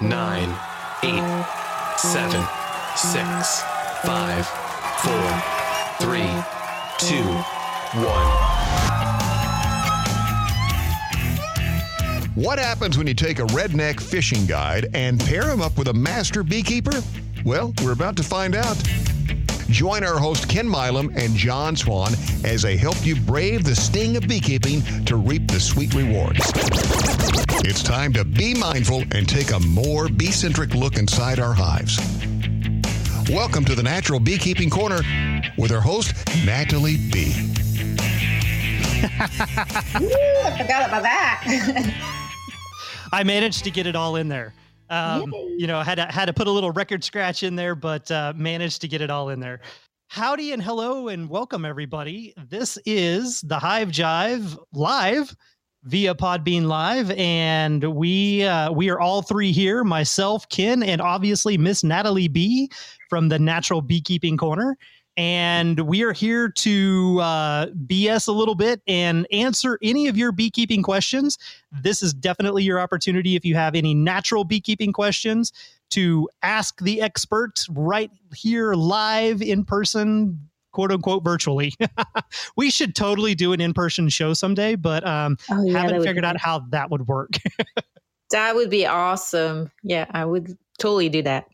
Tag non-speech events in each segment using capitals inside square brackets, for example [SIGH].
nine, eight, seven, six, five, four, three, two, one. What happens when you take a redneck fishing guide and pair him up with a master beekeeper? Well, we're about to find out. Join our host Ken Milam and John Swan as they help you brave the sting of beekeeping to reap the sweet rewards. It's time to be mindful and take a more bee centric look inside our hives. Welcome to the Natural Beekeeping Corner with our host, Nathalie B. Ooh, I forgot about that. [LAUGHS] I managed to get it all in there. Um, you know, had to, had to put a little record scratch in there, but uh, managed to get it all in there. Howdy and hello and welcome everybody. This is the Hive Jive live via Podbean Live, and we uh, we are all three here: myself, Ken, and obviously Miss Nathalie B from the Natural Beekeeping Corner and we are here to uh, BS a little bit and answer any of your beekeeping questions. This is definitely your opportunity if you have any natural beekeeping questions to ask the expert right here live in person quote unquote virtually. [LAUGHS] we should totally do an in-person show someday, but um, oh, yeah, haven't figured out how that would work. [LAUGHS] that would be awesome. Yeah, I would totally do that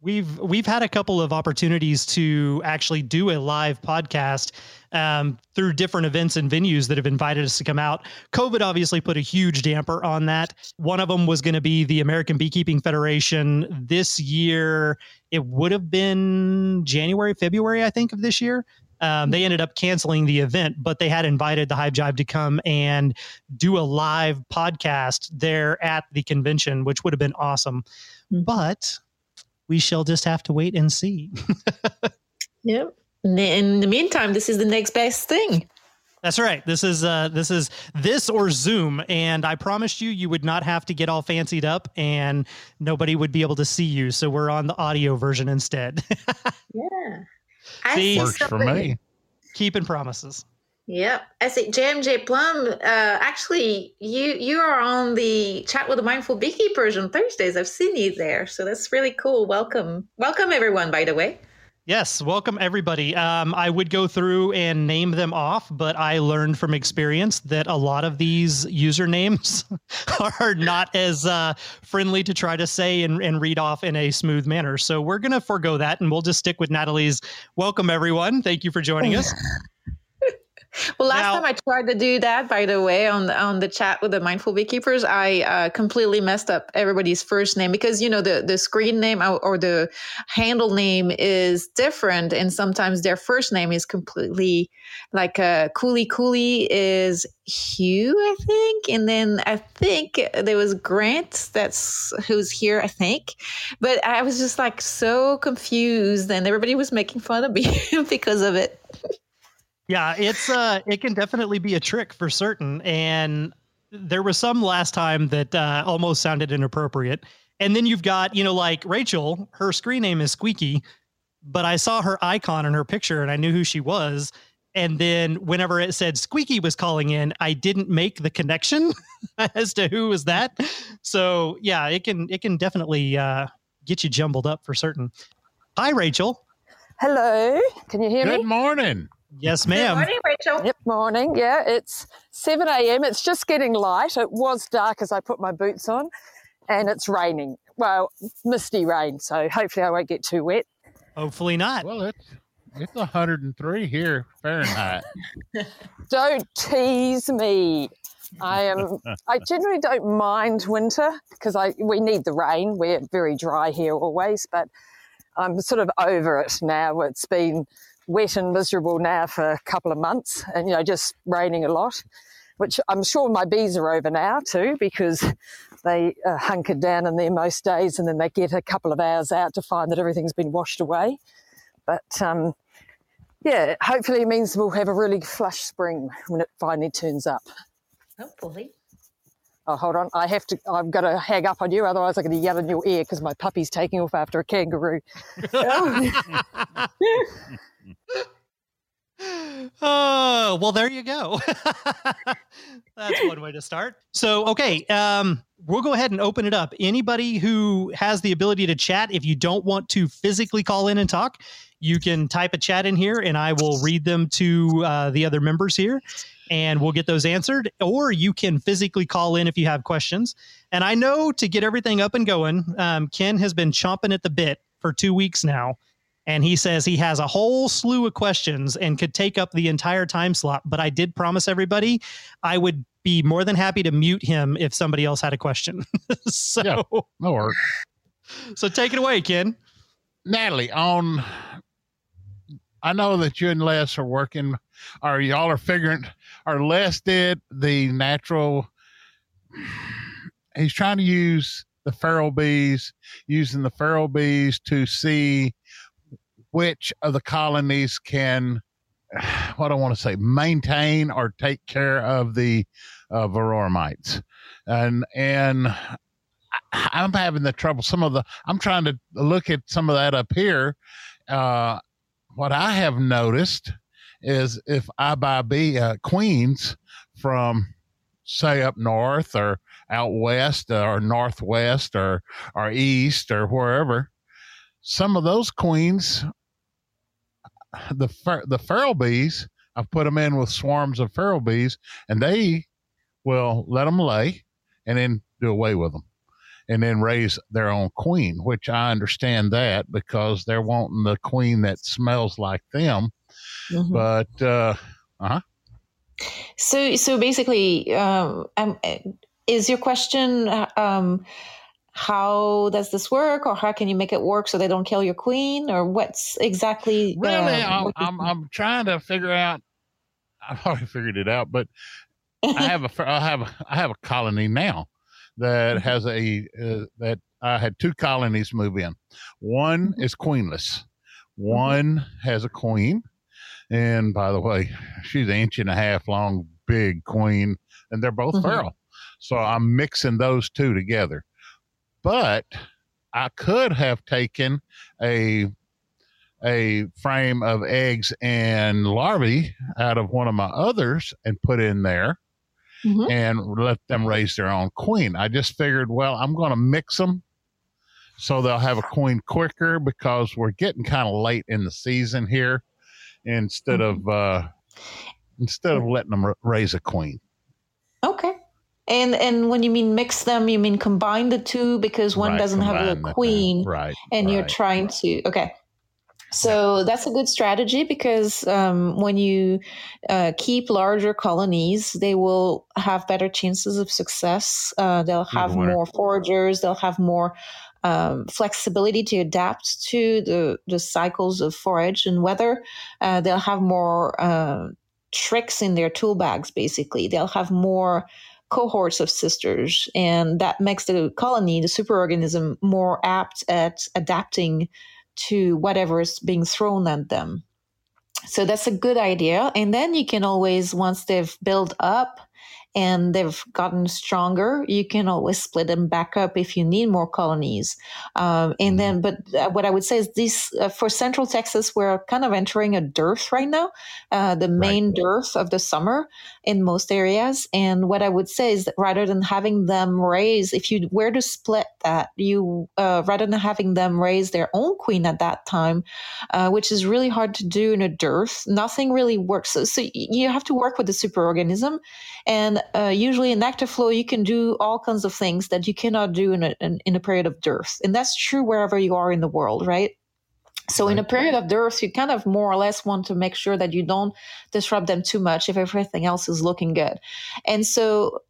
we've we've had a couple of opportunities to actually do a live podcast um, through different events and venues that have invited us to come out. COVID obviously put a huge damper on that. One of them was going to be the American Beekeeping Federation. This year, it would have been January, February, I think, of this year. Um, they ended up canceling the event, but they had invited the Hive Jive to come and do a live podcast there at the convention, which would have been awesome. Mm-hmm. But we shall just have to wait and see. [LAUGHS] yep. In the meantime, this is the next best thing. That's right. This is uh this is this or Zoom and I promised you you would not have to get all fancied up and nobody would be able to see you. So we're on the audio version instead. [LAUGHS] yeah. I see works for me. Keeping promises. Yep. I see JMJ Plum, uh, actually you you are on the chat with the mindful beekeepers on Thursdays. I've seen you there. So that's really cool. Welcome. Welcome everyone, by the way. Yes, welcome everybody. Um, I would go through and name them off, but I learned from experience that a lot of these usernames [LAUGHS] are not as uh, friendly to try to say and, and read off in a smooth manner. So we're going to forego that and we'll just stick with Nathalie's welcome everyone. Thank you for joining us. Well, last now, time I tried to do that, by the way, on the, on the chat with the mindful beekeepers, I uh, completely messed up everybody's first name because you know the the screen name or the handle name is different, and sometimes their first name is completely like uh, Cooley Cooley is Hugh, I think, and then I think there was Grant that's who's here, I think, but I was just like so confused, and everybody was making fun of me [LAUGHS] because of it. Yeah, it's uh it can definitely be a trick for certain. And there was some last time that uh, almost sounded inappropriate. And then you've got, you know, like Rachel, her screen name is Squeaky, but I saw her icon in her picture and I knew who she was. And then whenever it said Squeaky was calling in, I didn't make the connection [LAUGHS] as to who was that. So yeah, it can it can definitely uh, get you jumbled up for certain. Hi, Rachel. Hello. Can you hear Good me? Good morning. Yes, ma'am. Good morning, Rachel. Yep, morning. Yeah, it's 7 a.m. It's just getting light. It was dark as I put my boots on, and it's raining. Well, misty rain, so hopefully I won't get too wet. Hopefully not. Well, it's it's 103 here Fahrenheit. [LAUGHS] don't tease me. I am. I generally don't mind winter because I we need the rain. We're very dry here always, but I'm sort of over it now. It's been wet and miserable now for a couple of months and, you know, just raining a lot, which I'm sure my bees are over now too because they are hunkered down in there most days and then they get a couple of hours out to find that everything's been washed away. But um, yeah, hopefully it means we'll have a really flush spring when it finally turns up. Hopefully. Oh, hold on. I have to, I've got to hang up on you. Otherwise, I'm going to yell in your ear because my puppy's taking off after a kangaroo. [LAUGHS] [LAUGHS] Oh, [LAUGHS] well, there you go. [LAUGHS] That's one way to start. So, okay, um, we'll go ahead and open it up. Anybody who has the ability to chat, if you don't want to physically call in and talk, you can type a chat in here and I will read them to uh, the other members here and we'll get those answered. Or you can physically call in if you have questions. And I know to get everything up and going, um, Ken has been chomping at the bit for two weeks now and he says he has a whole slew of questions and could take up the entire time slot. But I did promise everybody I would be more than happy to mute him if somebody else had a question. [LAUGHS] so, yeah, no work. So take it away, Ken. Natalie, on I know that you and Les are working, or y'all are figuring, or Les did the natural. He's trying to use the feral bees, using the feral bees to see which of the colonies can [SIGHS] what I want to say maintain or take care of the uh, and and I'm having the trouble. Some of the I'm trying to look at some of that up here. Uh, what I have noticed is if I buy bee uh, queens from say up north or out west or northwest or or east or wherever, some of those queens [LAUGHS] the the feral bees, I've put them in with swarms of feral bees, and they will let them lay and then do away with them and then raise their own queen, which I understand that because they're wanting the queen that smells like them. Mm-hmm. But, uh huh. So, so basically, um, um, is your question, um, how does this work or how can you make it work so they don't kill your queen or what's exactly really uh, I'm, I'm, I'm, trying to figure out i've already figured it out but i [LAUGHS] have a i have i have a colony now that mm-hmm. has a uh, that i had two colonies move in one mm-hmm. is queenless mm-hmm. one mm-hmm. has a queen and by the way she's an inch and a half long big queen and they're both mm-hmm. feral so i'm mixing those two together but I could have taken a a frame of eggs and larvae out of one of my others and put in there mm-hmm. and let them raise their own queen. I just figured, well, I'm going to mix them so they'll have a queen quicker because we're getting kind of late in the season here instead mm-hmm. of uh instead of letting them raise a queen. Okay. And and when you mean mix them, you mean combine the two because one right, doesn't have a queen, right? And right. you're trying to okay. So that's a good strategy because um, when you uh, keep larger colonies, they will have better chances of success. Uh, they'll have more foragers. They'll have more um, flexibility to adapt to the, the cycles of forage and weather. Uh, they'll have more uh, tricks in their tool bags, basically. They'll have more cohorts of sisters, and that makes the colony, the superorganism, more apt at adapting to whatever is being thrown at them. So that's a good idea. And then you can always, once they've built up and they've gotten stronger, you can always split them back up if you need more colonies. Um, and mm-hmm. then, but uh, what I would say is this uh, for Central Texas, we're kind of entering a dearth right now, uh, the main right. dearth of the summer in most areas. And what I would say is that rather than having them raise, if you were to split that, you uh, rather than having them raise their own queen at that time, uh, which is really hard to do in a dearth, nothing really works. So, so you have to work with the superorganism and uh, usually in active flow, you can do all kinds of things that you cannot do in a, in, in a period of dearth. And that's true wherever you are in the world, right? So in a period of dearth, you kind of more or less want to make sure that you don't disrupt them too much if everything else is looking good. And so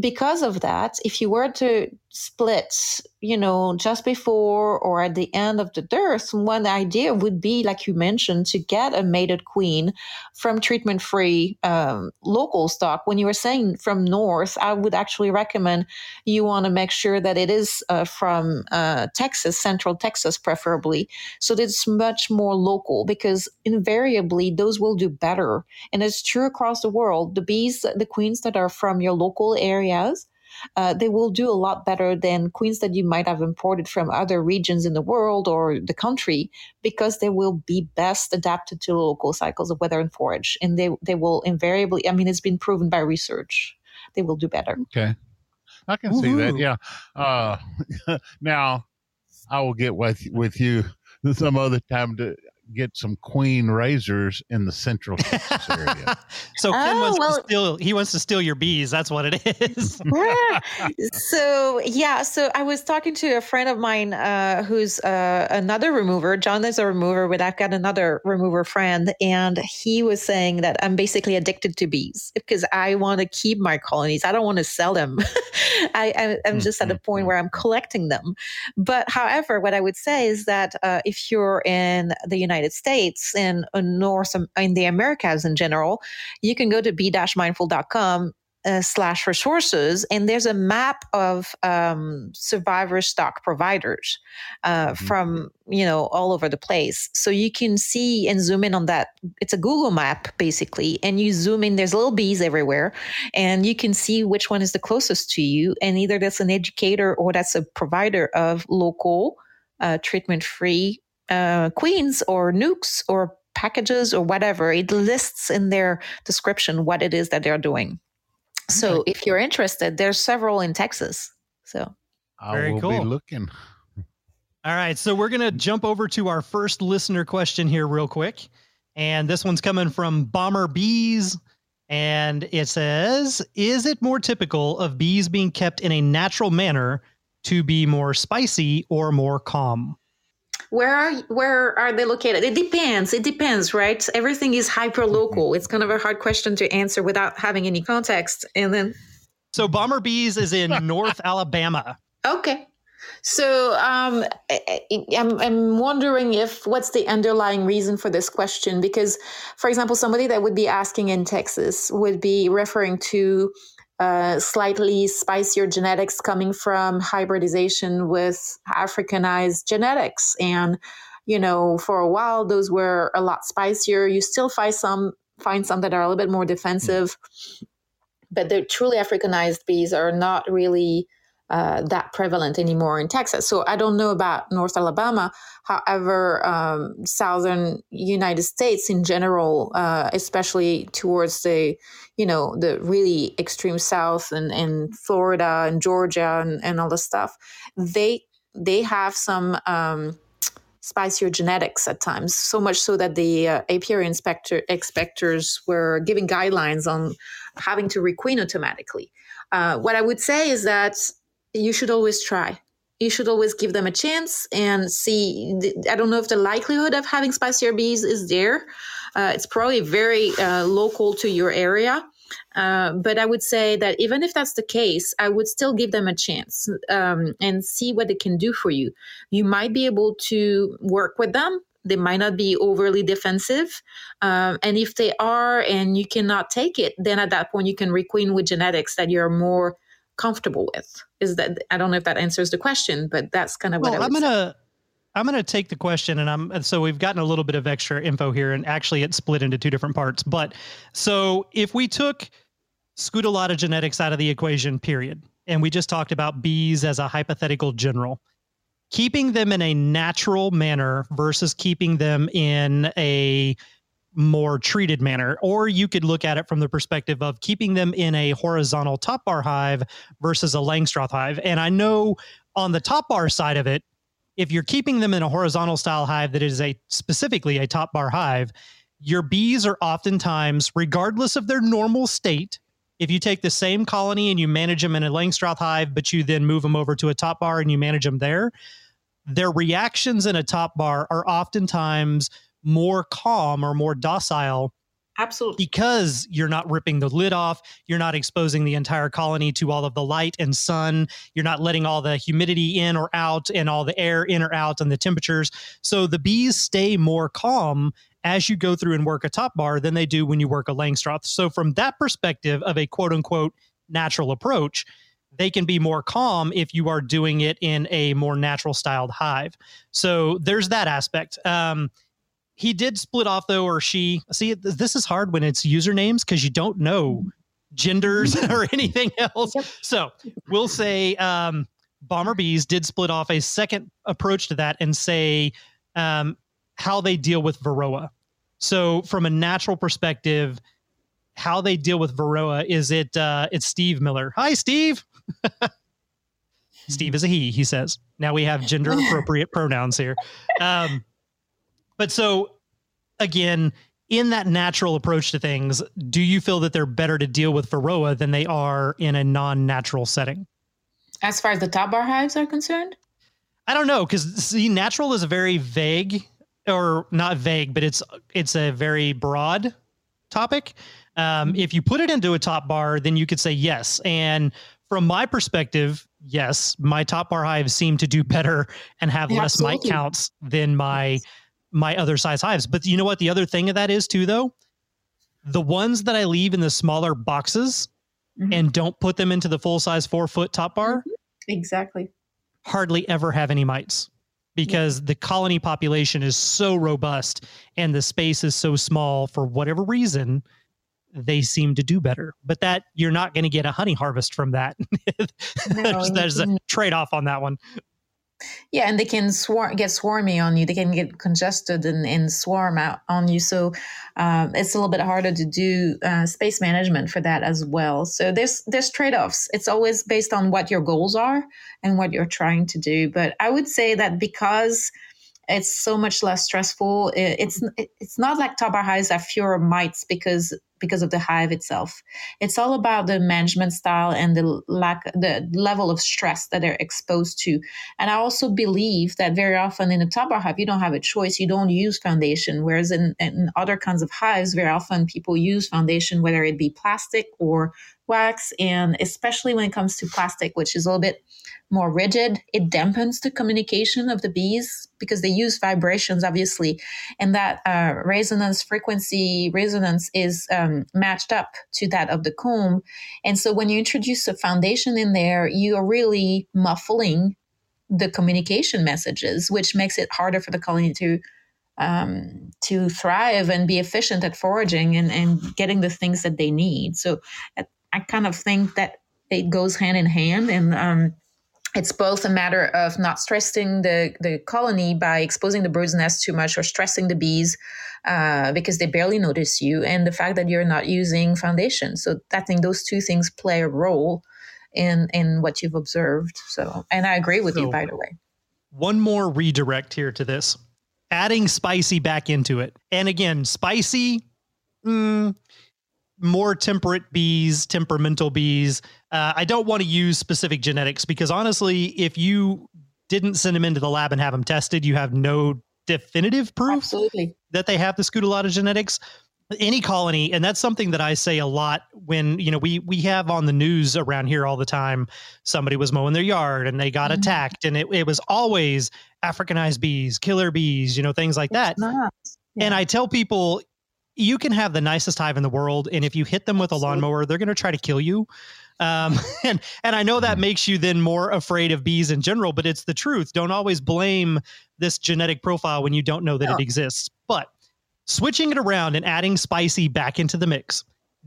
because of that, if you were to split, you know, just before or at the end of the dearth, one idea would be, like you mentioned, to get a mated queen from treatment free um, local stock. When you were saying from north, I would actually recommend you want to make sure that it is uh, from uh, Texas, central Texas, preferably, so that it's much more local because invariably those will do better. And it's true across the world. The bees, the queens that are from your local areas, uh, they will do a lot better than queens that you might have imported from other regions in the world or the country because they will be best adapted to local cycles of weather and forage. And they, they will invariably, I mean, it's been proven by research, they will do better. Okay. I can Woo-hoo. see that. Yeah. Uh, [LAUGHS] now, I will get with with you [LAUGHS] some other time to get some queen raisers in the central Texas area. [LAUGHS] so Ken oh, wants well, to steal he wants to steal your bees. That's what it is. [LAUGHS] so yeah, so I was talking to a friend of mine uh, who's uh, another remover. John is a remover, but I've got another remover friend, and he was saying that I'm basically addicted to bees because I want to keep my colonies. I don't want to sell them. [LAUGHS] I, am just at a point mm-hmm. where I'm collecting them. But however, what I would say is that uh, if you're in the United United States and North in the Americas in general, you can go to bee-mindful.com uh, slash resources and there's a map of um, survivor stock providers uh, mm-hmm. from you know all over the place so you can see and zoom in on that it's a google map basically and you zoom in there's little bees everywhere and you can see which one is the closest to you and either that's an educator or that's a provider of local uh, treatment free uh, queens or nukes or packages or whatever. It lists in their description what it is that they're doing. So okay. if you're interested, there's several in Texas. So I Very will cool. be looking. All right, so we're gonna jump over to our first listener question here real quick, and this one's coming from Bomber Bees. And it says, Is it more typical of bees being kept in a natural manner to be more spicy or more calm? Where are where are they located? It depends it depends right? Everything is hyper local mm-hmm. it's kind of a hard question to answer without having any context and then so bomber bees is in [LAUGHS] north alabama. Okay. So um, I'm, I'm wondering if what's the underlying reason for this question? Because for example somebody that would be asking in texas would be referring to uh, slightly spicier genetics coming from hybridization with Africanized genetics. And, you know, for a while, those were a lot spicier. You still find some find some that are a little bit more defensive, but the truly Africanized bees are not really uh, that prevalent anymore in Texas. So I don't know about North Alabama. However, um, southern United States in general, uh, especially towards the you know the really extreme south and, and Florida and Georgia and, and all the stuff, they they have some. Um, spicier genetics at times, so much so that the uh, apiary inspector inspectors were giving guidelines on having to requeen automatically. Uh, what I would say is that you should always try. You should always give them a chance and see. I don't know if the likelihood of having spicier bees is there. Uh, it's probably very uh, local to your area. Uh, but I would say that even if that's the case, I would still give them a chance um, and see what they can do for you. You might be able to work with them. They might not be overly defensive. Um, and if they are and you cannot take it, then at that point you can requeen with genetics that you're more comfortable with? Is that i don't know if that answers the question but that's kind of well, what I am gonna i'm gonna take the question and i'm so we've gotten a little bit of extra info here and actually it's split into two different parts but so if we took Scutellata genetics out of the equation period and we just talked about bees as a hypothetical general keeping them in a natural manner versus keeping them in a more treated manner. Or you could look at it from the perspective of keeping them in a horizontal top bar hive versus a Langstroth hive. And I know on the top bar side of it, if you're keeping them in a horizontal style hive that is a specifically a top bar hive, your bees are oftentimes, regardless of their normal state, if you take the same colony and you manage them in a Langstroth hive, but you then move them over to a top bar and you manage them there, their reactions in a top bar are oftentimes more calm or more docile Absolutely. Because you're not ripping the lid off, you're not exposing the entire colony to all of the light and sun, you're not letting all the humidity in or out and all the air in or out and the temperatures. So the bees stay more calm as you go through and work a top bar than they do when you work a Langstroth. So from that perspective of a quote unquote natural approach, they can be more calm if you are doing it in a more natural styled hive. So there's that aspect. Um, he did split off though, or she. See, this is hard when it's usernames because you don't know genders [LAUGHS] or anything else. So we'll say um, bomber bees did split off a second approach to that and say um, how they deal with varroa. So from a natural perspective, how they deal with varroa is it uh, it's Steve Miller. Hi, Steve. [LAUGHS] Steve is a he. He says. Now we have gender appropriate pronouns here. Um, but so again, in that natural approach to things, do you feel that they're better to deal with varroa than they are in a non-natural setting? As far as the top bar hives are concerned, I don't know because see, natural is a very vague, or not vague, but it's it's a very broad topic. Um, mm-hmm. if you put it into a top bar, then you could say yes. And from my perspective, yes, my top bar hives seem to do better and have yeah, less absolutely. mite counts than my my other size hives. But you know what? The other thing of that is too, though, the ones that I leave in the smaller boxes mm-hmm. and don't put them into the full size four foot top bar, mm-hmm. exactly, hardly ever have any mites because yeah. the colony population is so robust and the space is so small for whatever reason they seem to do better. But that you're not going to get a honey harvest from that. [LAUGHS] no, there's, there's a trade off on that one. Yeah, and they can swarm, get swarmy on you. They can get congested and, and swarm out on you. So um, it's a little bit harder to do uh, space management for that as well. So there's there's trade offs. It's always based on what your goals are and what you're trying to do. But I would say that because it's so much less stressful. It's it's not like top bar hives have fewer mites because because of the hive itself. It's all about the management style and the lack, the level of stress that they're exposed to. And I also believe that very often in a top hive, you don't have a choice. You don't use foundation. Whereas in, in other kinds of hives, very often people use foundation, whether it be plastic or wax. And especially when it comes to plastic, which is a little bit more rigid, it dampens the communication of the bees because they use vibrations, obviously, and that uh, resonance frequency resonance is um, matched up to that of the comb. And so when you introduce a foundation in there, you are really muffling the communication messages, which makes it harder for the colony to um, to thrive and be efficient at foraging and, and getting the things that they need. So I kind of think that it goes hand in hand and um, it's both a matter of not stressing the, the colony by exposing the brood nest too much or stressing the bees uh, because they barely notice you, and the fact that you're not using foundation. So I think those two things play a role in in what you've observed. So, and I agree with so, you, by the way. One more redirect here to this, adding spicy back into it, and again, spicy. Mm, more temperate bees, temperamental bees. Uh, I don't want to use specific genetics because honestly, if you didn't send them into the lab and have them tested, you have no definitive proof Absolutely. that they have the Scutellata genetics. Any colony, and that's something that I say a lot when you know we we have on the news around here all the time. Somebody was mowing their yard and they got mm-hmm. attacked, and it, it was always Africanized bees, killer bees, you know, things like it's that. Yeah. And I tell people you can have the nicest hive in the world, and if you hit them with a lawnmower, they're going to try to kill you. Um, [LAUGHS] and and I know that mm-hmm. makes you then more afraid of bees in general, but it's the truth. Don't always blame this genetic profile when you don't know that it exists. But switching it around and adding spicy back into the mix,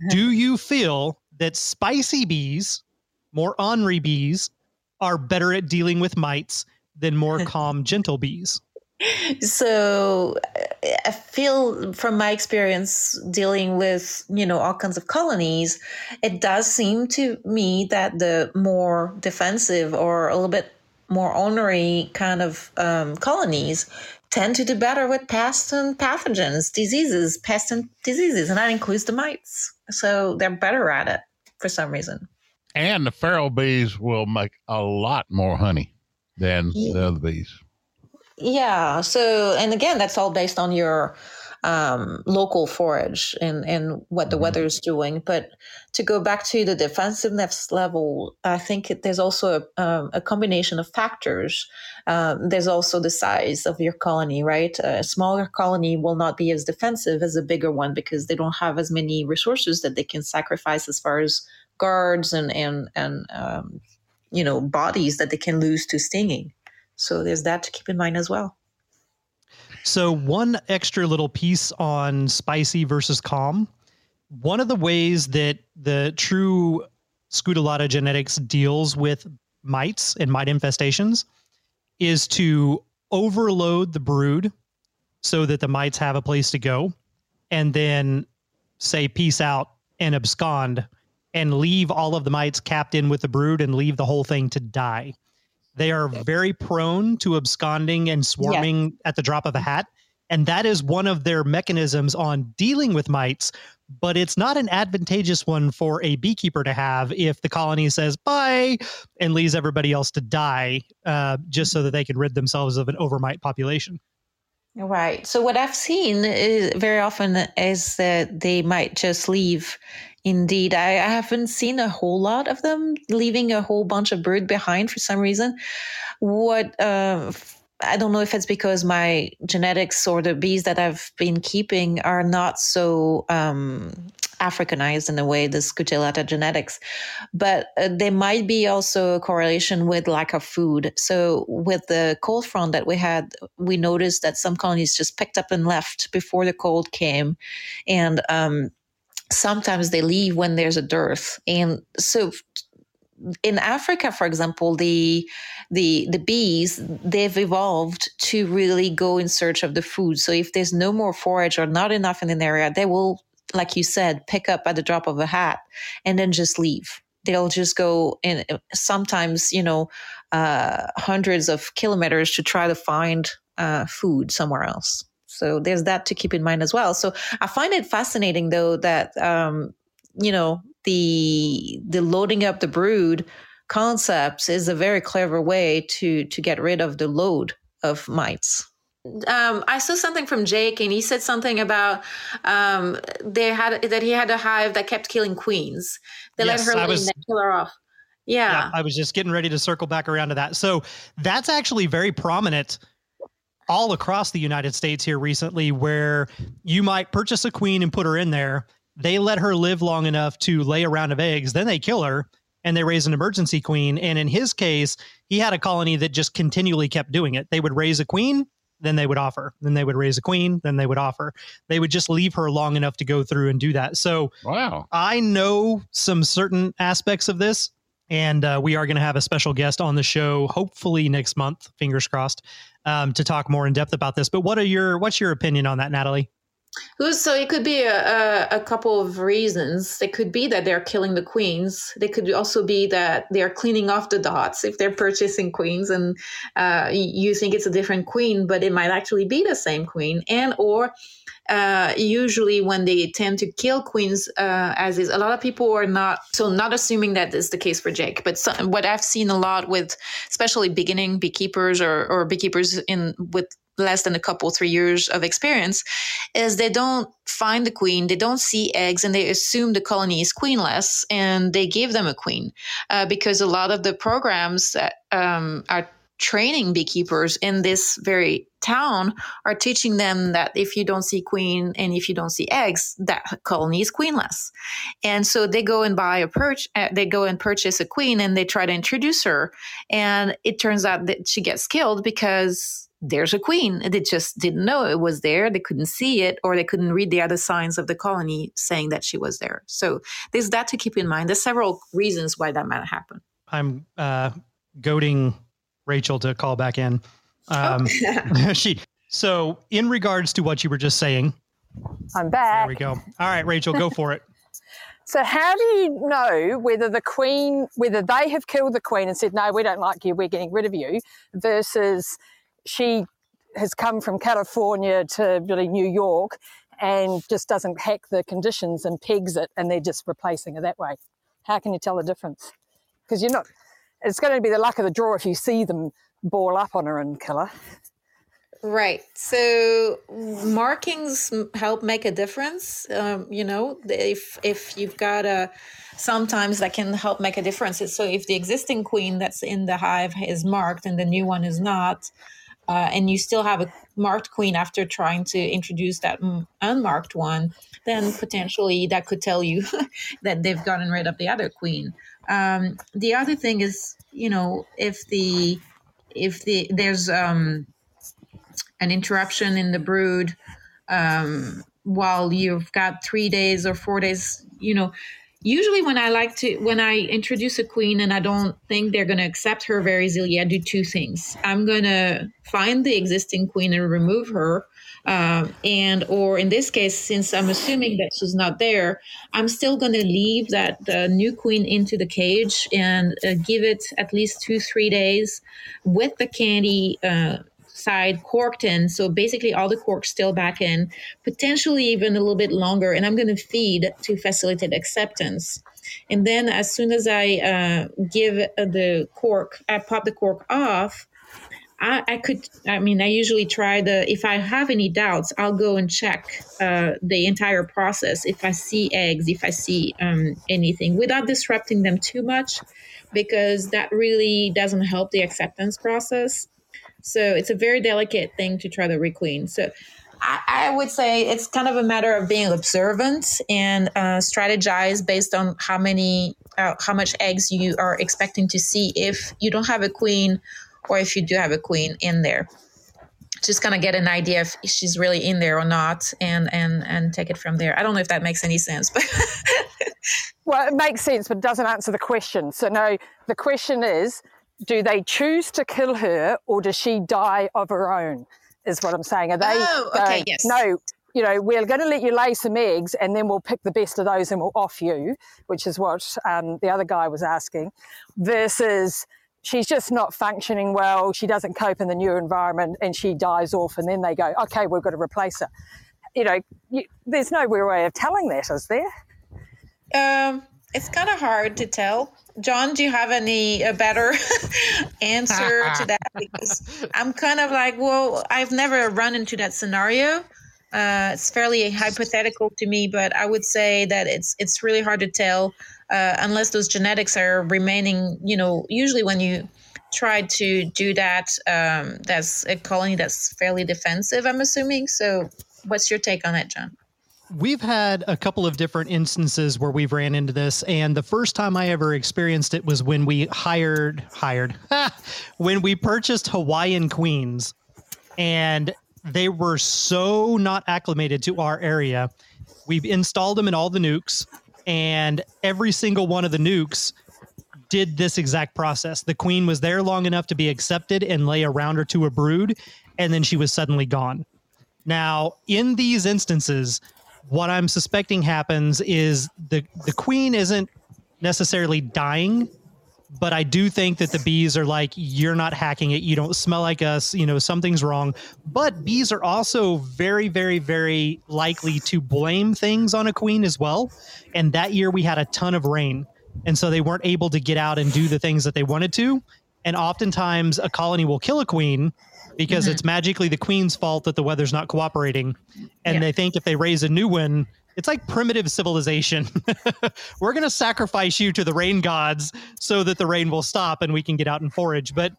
do [LAUGHS] you feel that spicy bees, more ornery bees, are better at dealing with mites than more [LAUGHS] calm, gentle bees? So i feel from my experience dealing with you know all kinds of colonies it does seem to me that the more defensive or a little bit more ornery kind of um, colonies tend to do better with pests and pathogens diseases pests and diseases and that includes the mites. So they're better at it for some reason. And the feral bees will make a lot more honey than yeah. the other bees yeah. So, and again, that's all based on your um, local forage and, and what the mm-hmm. weather is doing. But to go back to the defensiveness level, I think there's also a, um, a combination of factors. Um, there's also the size of your colony, right? A smaller colony will not be as defensive as a bigger one because they don't have as many resources that they can sacrifice as far as guards and and and um, you know bodies that they can lose to stinging. So there's that to keep in mind as well. So one extra little piece on spicy versus calm. one of the ways that the true Scutellata genetics deals with mites and mite infestations is to overload the brood so that the mites have a place to go and then say peace out and abscond and leave all of the mites capped in with the brood and leave the whole thing to die. They are very prone to absconding and swarming at the drop of a hat. And that is one of their mechanisms on dealing with mites, but it's not an advantageous one for a beekeeper to have if the colony says bye and leaves everybody else to die uh, just so that they can rid themselves of an overmite population. Right. So what I've seen is very often is that they might just leave. Indeed, I, I haven't seen a whole lot of them leaving a whole bunch of brood behind for some reason. What uh, I don't know if it's because my genetics or the bees that I've been keeping are not so um, Africanized in a way, the Scutellata genetics, but uh, there might be also a correlation with lack of food. So with the cold front that we had, we noticed that some colonies just picked up and left before the cold came, and um, sometimes they leave when there's a dearth, and so in Africa, for example, the the the bees they've evolved to really go in search of the food. So if there's no more forage or not enough in an area, they will, like you said, pick up at the drop of a hat and then just leave. They'll just go in sometimes, you know, uh, hundreds of kilometers to try to find uh, food somewhere else. So there's that to keep in mind as well. So I find it fascinating though that um, you know the the loading up the brood concepts is a very clever way to to get rid of the load of mites. Um, I saw something from Jake, and he said something about um, they had that he had a hive that kept killing queens. They yes, let her was, kill her off. Yeah. yeah, I was just getting ready to circle back around to that. So that's actually very prominent all across the United States here recently, where you might purchase a queen and put her in there, they let her live long enough to lay a round of eggs, then they kill her and they raise an emergency queen. And in his case, he had a colony that just continually kept doing it. They would raise a queen, then they would offer, then they would raise a queen, then they would offer. They would just leave her long enough to go through and do that. So, wow, I know some certain aspects of this. And uh, we are going to have a special guest on the show, hopefully next month, fingers crossed, um, to talk more in depth about this. But what are your what's your opinion on that, Nathalie? So it could be a, a, a, couple of reasons. It could be that they're killing the queens. They could also be that they're cleaning off the dots if they're purchasing queens and uh, you think it's a different queen, but it might actually be the same queen. And or uh, usually when they tend to kill queens, uh, as is a lot of people are not so not assuming that is the case for Jake, but some, what I've seen a lot with, especially beginning beekeepers or, or beekeepers in with less than a couple three years of experience is they don't find the queen they don't see eggs and they assume the colony is queenless and they give them a queen uh, because a lot of the programs that um, are training beekeepers in this very town are teaching them that if you don't see queen and if you don't see eggs that colony is queenless. And so they go and buy a perch uh, they go and purchase a queen and they try to introduce her and it turns out that she gets killed because there's a queen. They just didn't know it was there. They couldn't see it, or they couldn't read the other signs of the colony saying that she was there. So there's that to keep in mind. There's several reasons why that might happen. I'm uh, goading Rachel to call back in. Um, oh. [LAUGHS] [LAUGHS] she. So in regards to what you were just saying, I'm back. There we go. All right, Rachel, go for it. [LAUGHS] So, how do you know whether the queen, whether they have killed the queen and said, "No, we don't like you, we're getting rid of you," versus she has come from California to really New York and just doesn't hack the conditions and pegs it and they're just replacing it that way. How can you tell the difference? Because you're not, it's going to be the luck of the draw if you see them ball up on her and kill her. Right. So markings help make a difference. Um, you know, if if you've got a, sometimes that can help make a difference. So if the existing queen that's in the hive is marked and the new one is not, uh, and you still have a marked queen after trying to introduce that unmarked one, then potentially that could tell you [LAUGHS] that they've gotten rid of the other queen. Um, the other thing is, you know, if the if the there's um, an interruption in the brood, um, while you've got three days or four days, you know, usually when I like to when I introduce a queen and I don't think they're going to accept her very easily, I do two things. I'm going to find the existing queen and remove her. Uh, and or in this case since i'm assuming that she's not there i'm still going to leave that the new queen into the cage and uh, give it at least two three days with the candy uh, side corked in. So basically, all the corks still back in, potentially even a little bit longer. And I'm going to feed to facilitate acceptance. And then as soon as I uh, give the cork, I pop the cork off. I, I, could, I mean, I usually try the, if I have any doubts, I'll go and check uh, the entire process. If I see eggs, if I see um, anything without disrupting them too much, because that really doesn't help the acceptance process. So it's a very delicate thing to try to requeen. So I, I would say it's kind of a matter of being observant and uh, strategize based on how many, uh, how much eggs you are expecting to see if you don't have a queen or if you do have a queen in there. Just kind of get an idea if she's really in there or not, and and and take it from there. I don't know if that makes any sense, but [LAUGHS] well, it makes sense, but it doesn't answer the question. So no, the question is do they choose to kill her or does she die of her own? Is what I'm saying. Are they? Oh, okay, yes. No, you know, we're going to let you lay some eggs and then we'll pick the best of those and we'll off you, which is what um, the other guy was asking, versus she's just not functioning well. She doesn't cope in the new environment and she dies off. And then they go, okay, we've got to replace her. You know, you, there's no real way of telling that, is there? Um, it's kind of hard to tell. John, do you have any a better [LAUGHS] answer to [LAUGHS] that? Because I'm kind of like, well, I've never run into that scenario. Uh, it's fairly hypothetical to me, but I would say that it's it's really hard to tell uh, unless those genetics are remaining. You know, usually when you try to do that, um, that's a colony that's fairly defensive. I'm assuming. So, what's your take on that, John? We've had a couple of different instances where we've ran into this, and the first time I ever experienced it was when we hired hired [LAUGHS] when we purchased Hawaiian queens, and they were so not acclimated to our area. We've installed them in all the nukes, and every single one of the nukes did this exact process. The queen was there long enough to be accepted and lay around her to a brood, and then she was suddenly gone. Now, in these instances, what I'm suspecting happens is the the queen isn't necessarily dying, but I do think that the bees are like, you're not hacking it. You don't smell like us. You know, something's wrong. But bees are also very, very, very likely to blame things on a queen as well. And that year we had a ton of rain. And so they weren't able to get out and do the things that they wanted to. And oftentimes a colony will kill a queen because mm-hmm. it's magically the queen's fault that the weather's not cooperating. And yeah. they think if they raise a new one, it's like primitive civilization. [LAUGHS] We're going to sacrifice you to the rain gods so that the rain will stop and we can get out and forage. But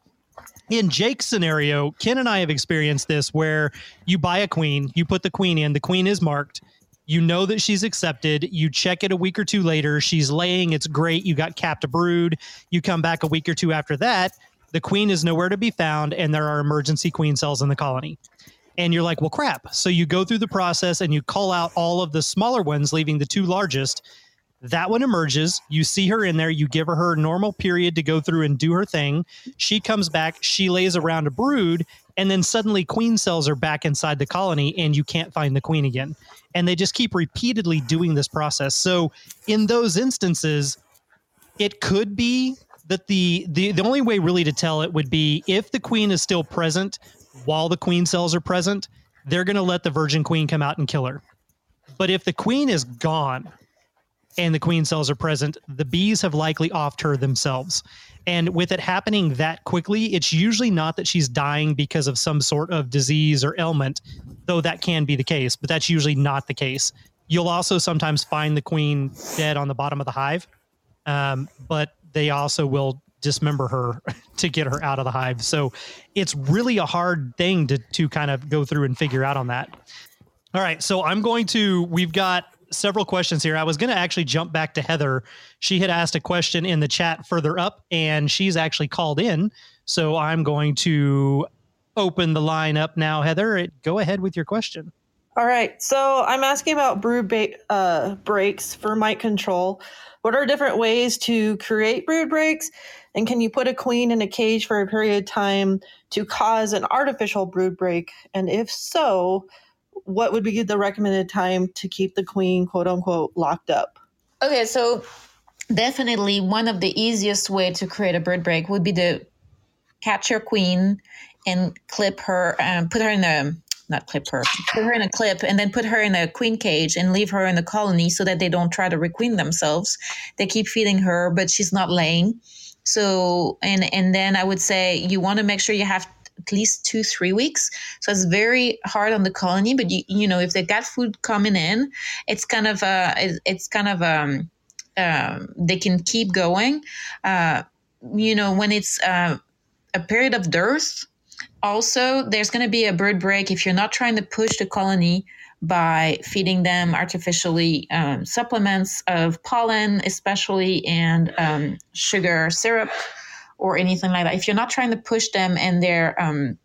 in Jake's scenario, Ken and I have experienced this where you buy a queen, you put the queen in, the queen is marked, you know that she's accepted, you check it a week or two later, she's laying, it's great, you got capped a brood, you come back a week or two after that, the queen is nowhere to be found, and there are emergency queen cells in the colony. And you're like, well, crap. So you go through the process and you call out all of the smaller ones, leaving the two largest. That one emerges. You see her in there. You give her her normal period to go through and do her thing. She comes back. She lays around a brood. And then suddenly queen cells are back inside the colony and you can't find the queen again. And they just keep repeatedly doing this process. So in those instances, it could be that the, the the only way really to tell it would be if the queen is still present while the queen cells are present, they're going to let the virgin queen come out and kill her. But if the queen is gone and the queen cells are present, the bees have likely offed her themselves. And with it happening that quickly, it's usually not that she's dying because of some sort of disease or ailment, though that can be the case, but that's usually not the case. You'll also sometimes find the queen dead on the bottom of the hive. Um, but they also will dismember her [LAUGHS] to get her out of the hive. So it's really a hard thing to to kind of go through and figure out on that. All right, so I'm going to we've got several questions here. I was going to actually jump back to Heather. She had asked a question in the chat further up and she's actually called in. So I'm going to open the line up now, Heather. Go ahead with your question. All right, so I'm asking about brew ba- uh, breaks for mite control. What are different ways to create brood breaks? And can you put a queen in a cage for a period of time to cause an artificial brood break? And if so, what would be the recommended time to keep the queen, quote unquote, locked up? Okay, so definitely one of the easiest way to create a brood break would be to catch your queen and clip her, um, put her in a not clip her, put her in a clip and then put her in a queen cage and leave her in the colony so that they don't try to requeen themselves. They keep feeding her, but she's not laying. So, and, and then I would say you want to make sure you have at least two, three weeks. So it's very hard on the colony, but you, you know, if they got food coming in, it's kind of, uh, it's kind of, um, um, they can keep going. Uh, you know, when it's, uh, a period of dearth, also, there's going to be a brood break if you're not trying to push the colony by feeding them artificially um, supplements of pollen, especially, and um, sugar syrup or anything like that. If you're not trying to push them and their um,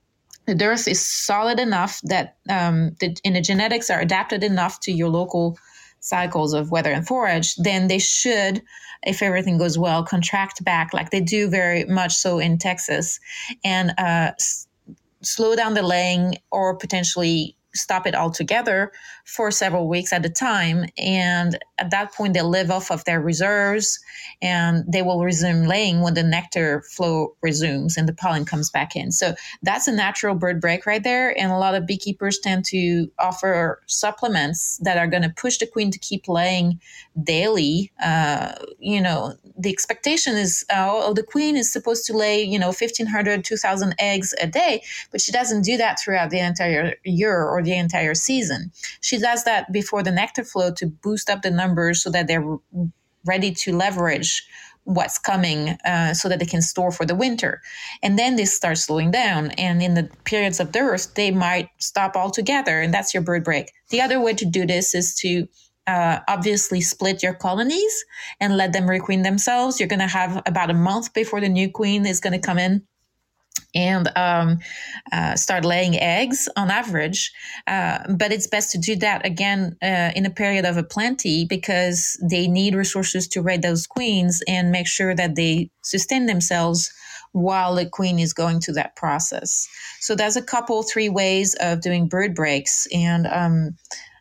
the dearth is solid enough that um, the, and the genetics are adapted enough to your local cycles of weather and forage, then they should, if everything goes well, contract back like they do very much so in Texas and uh, slow down the laying or potentially stop it altogether for several weeks at a time. And at that point, they live off of their reserves and they will resume laying when the nectar flow resumes and the pollen comes back in. So that's a natural brood break right there. And a lot of beekeepers tend to offer supplements that are going to push the queen to keep laying daily. Uh, you know, the expectation is uh, oh, the queen is supposed to lay, you know, 1,500, 2,000 eggs a day, but she doesn't do that throughout the entire year or the entire season. She does that before the nectar flow to boost up the numbers so that they're ready to leverage what's coming uh, so that they can store for the winter. And then they start slowing down. And in the periods of dearth, they might stop altogether. And that's your brood break. The other way to do this is to uh, obviously split your colonies and let them requeen themselves. You're going to have about a month before the new queen is going to come in and um, uh, start laying eggs on average. Uh, but it's best to do that again uh, in a period of a plenty because they need resources to raise those queens and make sure that they sustain themselves while the queen is going through that process. So there's a couple, three ways of doing brood breaks. And um,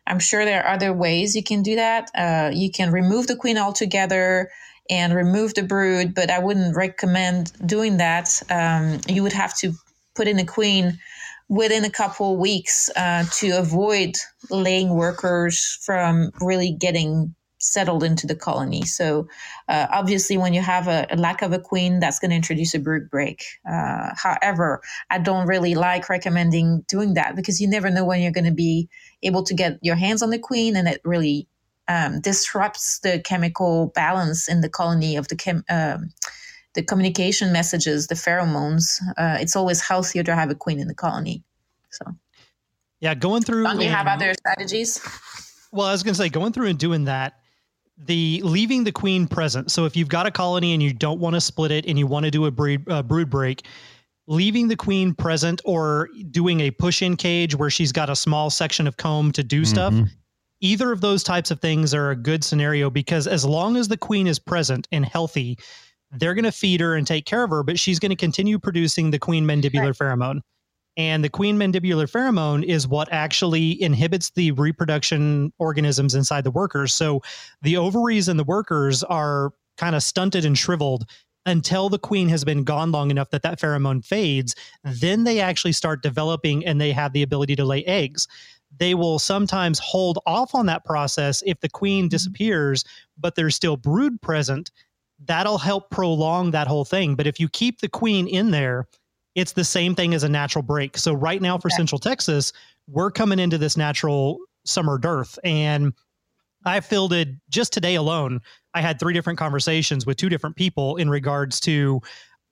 I'm sure there are other ways you can do that. Uh, you can remove the queen altogether and remove the brood, but I wouldn't recommend doing that. Um, you would have to put in a queen within a couple weeks uh, to avoid laying workers from really getting settled into the colony. So, uh, obviously, when you have a, a, lack of a queen, that's going to introduce a brood break. Uh, however, I don't really like recommending doing that because you never know when you're going to be able to get your hands on the queen and it really um, disrupts the chemical balance in the colony of the chem. Um, the communication messages, the pheromones. Uh, it's always healthier to have a queen in the colony. So, yeah, going through. Don't you have other strategies? Well, I was going to say going through and doing that. The leaving the queen present. So if you've got a colony and you don't want to split it and you want to do a brood uh, brood break, leaving the queen present or doing a push in cage where she's got a small section of comb to do mm-hmm. stuff either of those types of things are a good scenario because as long as the queen is present and healthy, they're going to feed her and take care of her, but she's going to continue producing the queen mandibular pheromone. And the queen mandibular pheromone is what actually inhibits the reproduction organisms inside the workers. So the ovaries and the workers are kind of stunted and shriveled until the queen has been gone long enough that that pheromone fades. Then they actually start developing and they have the ability to lay eggs they will sometimes hold off on that process if the queen mm-hmm. disappears, but there's still brood present. That'll help prolong that whole thing. But if you keep the queen in there, it's the same thing as a natural break. So right now for okay. Central Texas, we're coming into this natural summer dearth, and I fielded just today alone. I had three different conversations with two different people in regards to.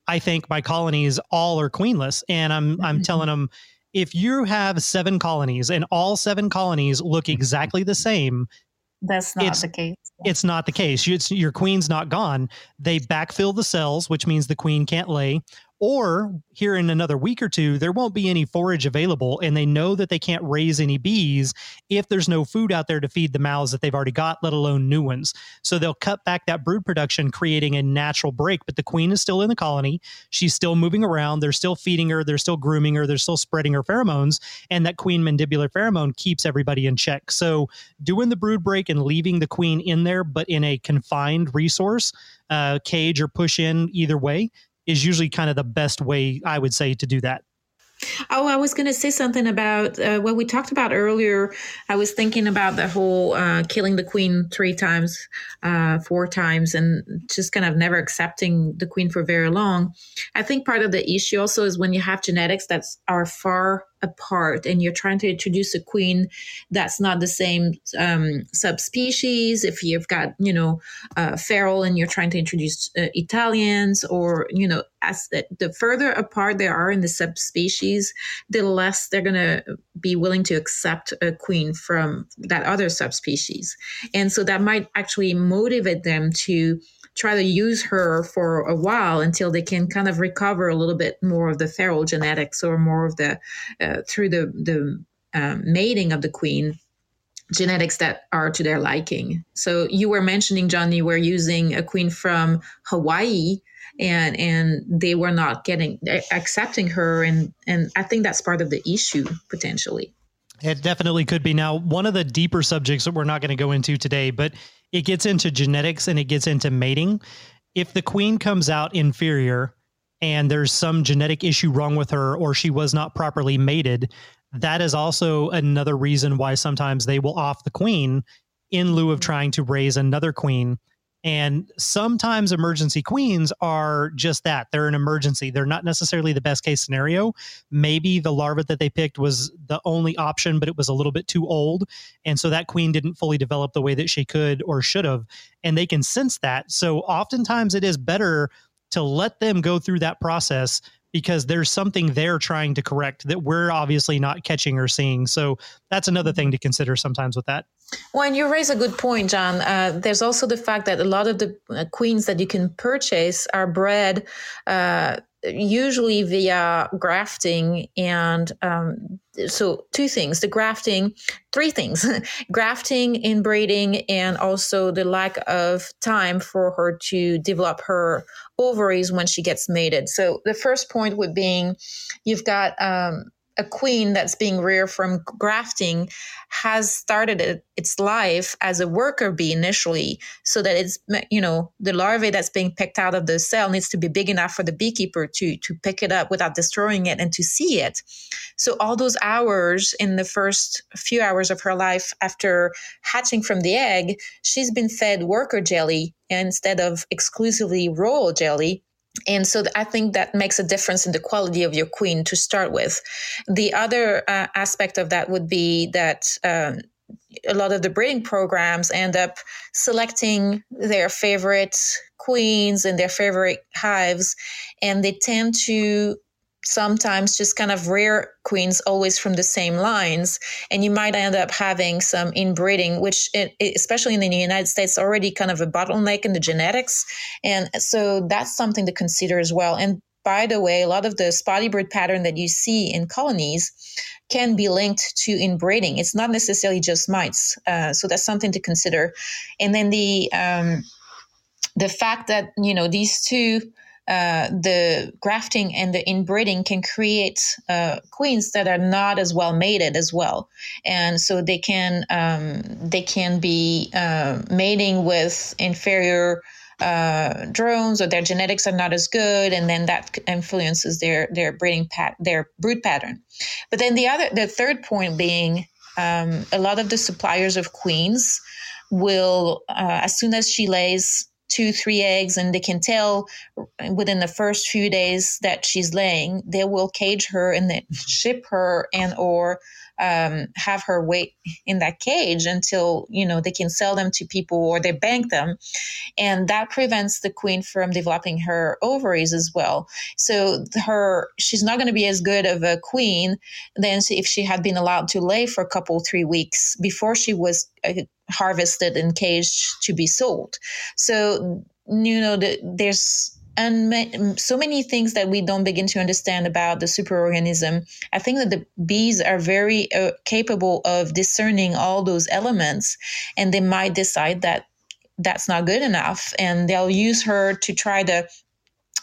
I think my colonies all are queenless, and I'm I'm mm-hmm. telling them if you have seven colonies and all seven colonies look mm-hmm. exactly the same, that's not the case. It's not the case. It's, your queen's not gone. They backfill the cells, which means the queen can't lay, or here in another week or two, there won't be any forage available, and they know that they can't raise any bees if there's no food out there to feed the mouths that they've already got, let alone new ones. So they'll cut back that brood production, creating a natural break. But the queen is still in the colony. She's still moving around. They're still feeding her. They're still grooming her. They're still spreading her pheromones. And that queen mandibular pheromone keeps everybody in check. So doing the brood break and leaving the queen in there, but in a confined resource, uh, cage or push in either way is usually kind of the best way I would say to do that. Oh, I was going to say something about uh, what we talked about earlier. I was thinking about the whole uh, killing the queen three times, uh, four times, and just kind of never accepting the queen for very long. I think part of the issue also is when you have genetics that are far apart and you're trying to introduce a queen that's not the same um, subspecies. If you've got you know uh, feral and you're trying to introduce uh, italians or you know as the, the further apart they are in the subspecies the less they're going to be willing to accept a queen from that other subspecies. And so that might actually motivate them to try to use her for a while until they can kind of recover a little bit more of the feral genetics or more of the uh, through the the um, mating of the queen genetics that are to their liking. So you were mentioning, John, you were using a queen from Hawaii and and they were not getting accepting her and and I think that's part of the issue potentially. It definitely could be. Now, one of the deeper subjects that we're not going to go into today, but it gets into genetics and it gets into mating. If the queen comes out inferior and there's some genetic issue wrong with her or she was not properly mated, that is also another reason why sometimes they will off the queen in lieu of trying to raise another queen and sometimes emergency queens are just that. They're an emergency. They're not necessarily the best case scenario. Maybe the larva that they picked was the only option, but it was a little bit too old. And so that queen didn't fully develop the way that she could or should have. And they can sense that. So oftentimes it is better to let them go through that process because there's something they're trying to correct that we're obviously not catching or seeing. So that's another thing to consider sometimes with that. Well, and you raise a good point, John. Uh, there's also the fact that a lot of the uh, queens that you can purchase are bred uh, usually via grafting and um, so two things the grafting three things [LAUGHS] grafting inbreeding and also the lack of time for her to develop her ovaries when she gets mated. So the first point would being you've got um, a queen that's being reared from grafting has started it, its life as a worker bee initially so that it's you know the larvae that's being picked out of the cell needs to be big enough for the beekeeper to to pick it up without destroying it and to see it. So all those hours in the first few hours of her life after hatching from the egg she's been fed worker jelly instead of exclusively royal jelly and so I think that makes a difference in the quality of your queen to start with. The other uh, aspect of that would be that um, a lot of the breeding programs end up selecting their favorite queens and their favorite hives, and they tend to sometimes just kind of rare queens always from the same lines and you might end up having some inbreeding which it, especially in the united states already kind of a bottleneck in the genetics. And so that's something to consider as well. And by the way a lot of the spotty brood pattern that you see in colonies can be linked to inbreeding. It's not necessarily just mites uh, so that's something to consider. And then the um, the fact that you know these two uh, the grafting and the inbreeding can create uh, queens that are not as well mated as well, and so they can um, they can be uh, mating with inferior uh, drones or their genetics are not as good, and then that influences their their breeding pat their brood pattern. But then the other the third point being um, a lot of the suppliers of queens will uh, as soon as she lays two, three eggs, and they can tell within the first few days that she's laying, they will cage her and then ship her and or um, have her wait in that cage until you know they can sell them to people or they bank them, and that prevents the queen from developing her ovaries as well. So her she's not going to be as good of a queen than if she had been allowed to lay for a couple three weeks before she was uh, harvested and caged to be sold. So you know the, there's and so many things that we don't begin to understand about the superorganism. I think that the bees are very uh, capable of discerning all those elements, and they might decide that that's not good enough, and they'll use her to try to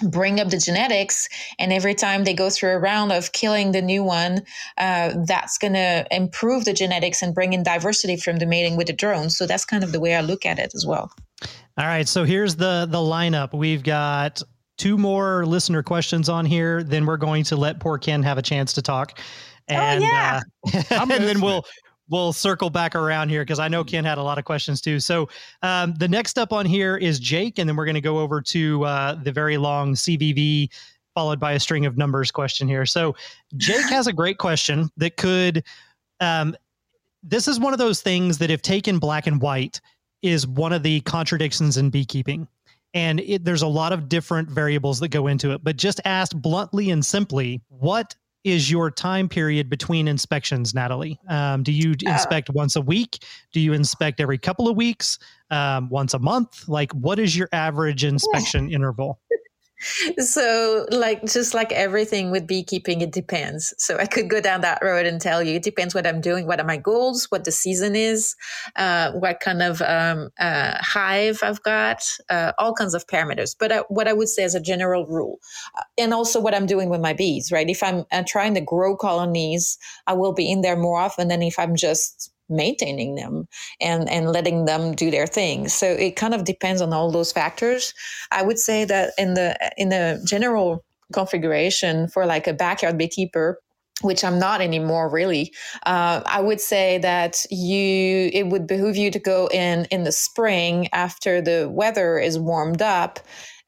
bring up the genetics and every time they go through a round of killing the new one uh, that's going to improve the genetics and bring in diversity from the mating with the drones so that's kind of the way i look at it as well all right so here's the the lineup we've got two more listener questions on here then we're going to let poor ken have a chance to talk oh, and oh, yeah. [LAUGHS] uh, and then we'll we'll circle back around here because I know Ken had a lot of questions too. So um, the next up on here is Jake, and then we're going to go over to uh, the very long CVV followed by a string of numbers question here. So Jake has a great question that could. Um, this is one of those things that, if taken black and white, is one of the contradictions in beekeeping. And it, there's a lot of different variables that go into it. But just asked bluntly and simply, what is your time period between inspections, Nathalie? Um, do you uh, inspect uh, once a week? Do you inspect every couple of weeks? Um, once a month? Like, what is your average [LAUGHS] inspection interval? So like just like everything with beekeeping it depends. So i could go down that road and tell you it depends what i'm doing what are my goals what the season is uh, what kind of um, uh, hive i've got uh, all kinds of parameters. But I, what i would say as a general rule uh, and also what i'm doing with my bees right? If i'm uh, trying to grow colonies i will be in there more often than if i'm just maintaining them and and letting them do their thing so it kind of depends on all those factors i would say that in the in the general configuration for like a backyard beekeeper which I'm not anymore, really. Uh, I would say that you it would behoove you to go in in the spring after the weather is warmed up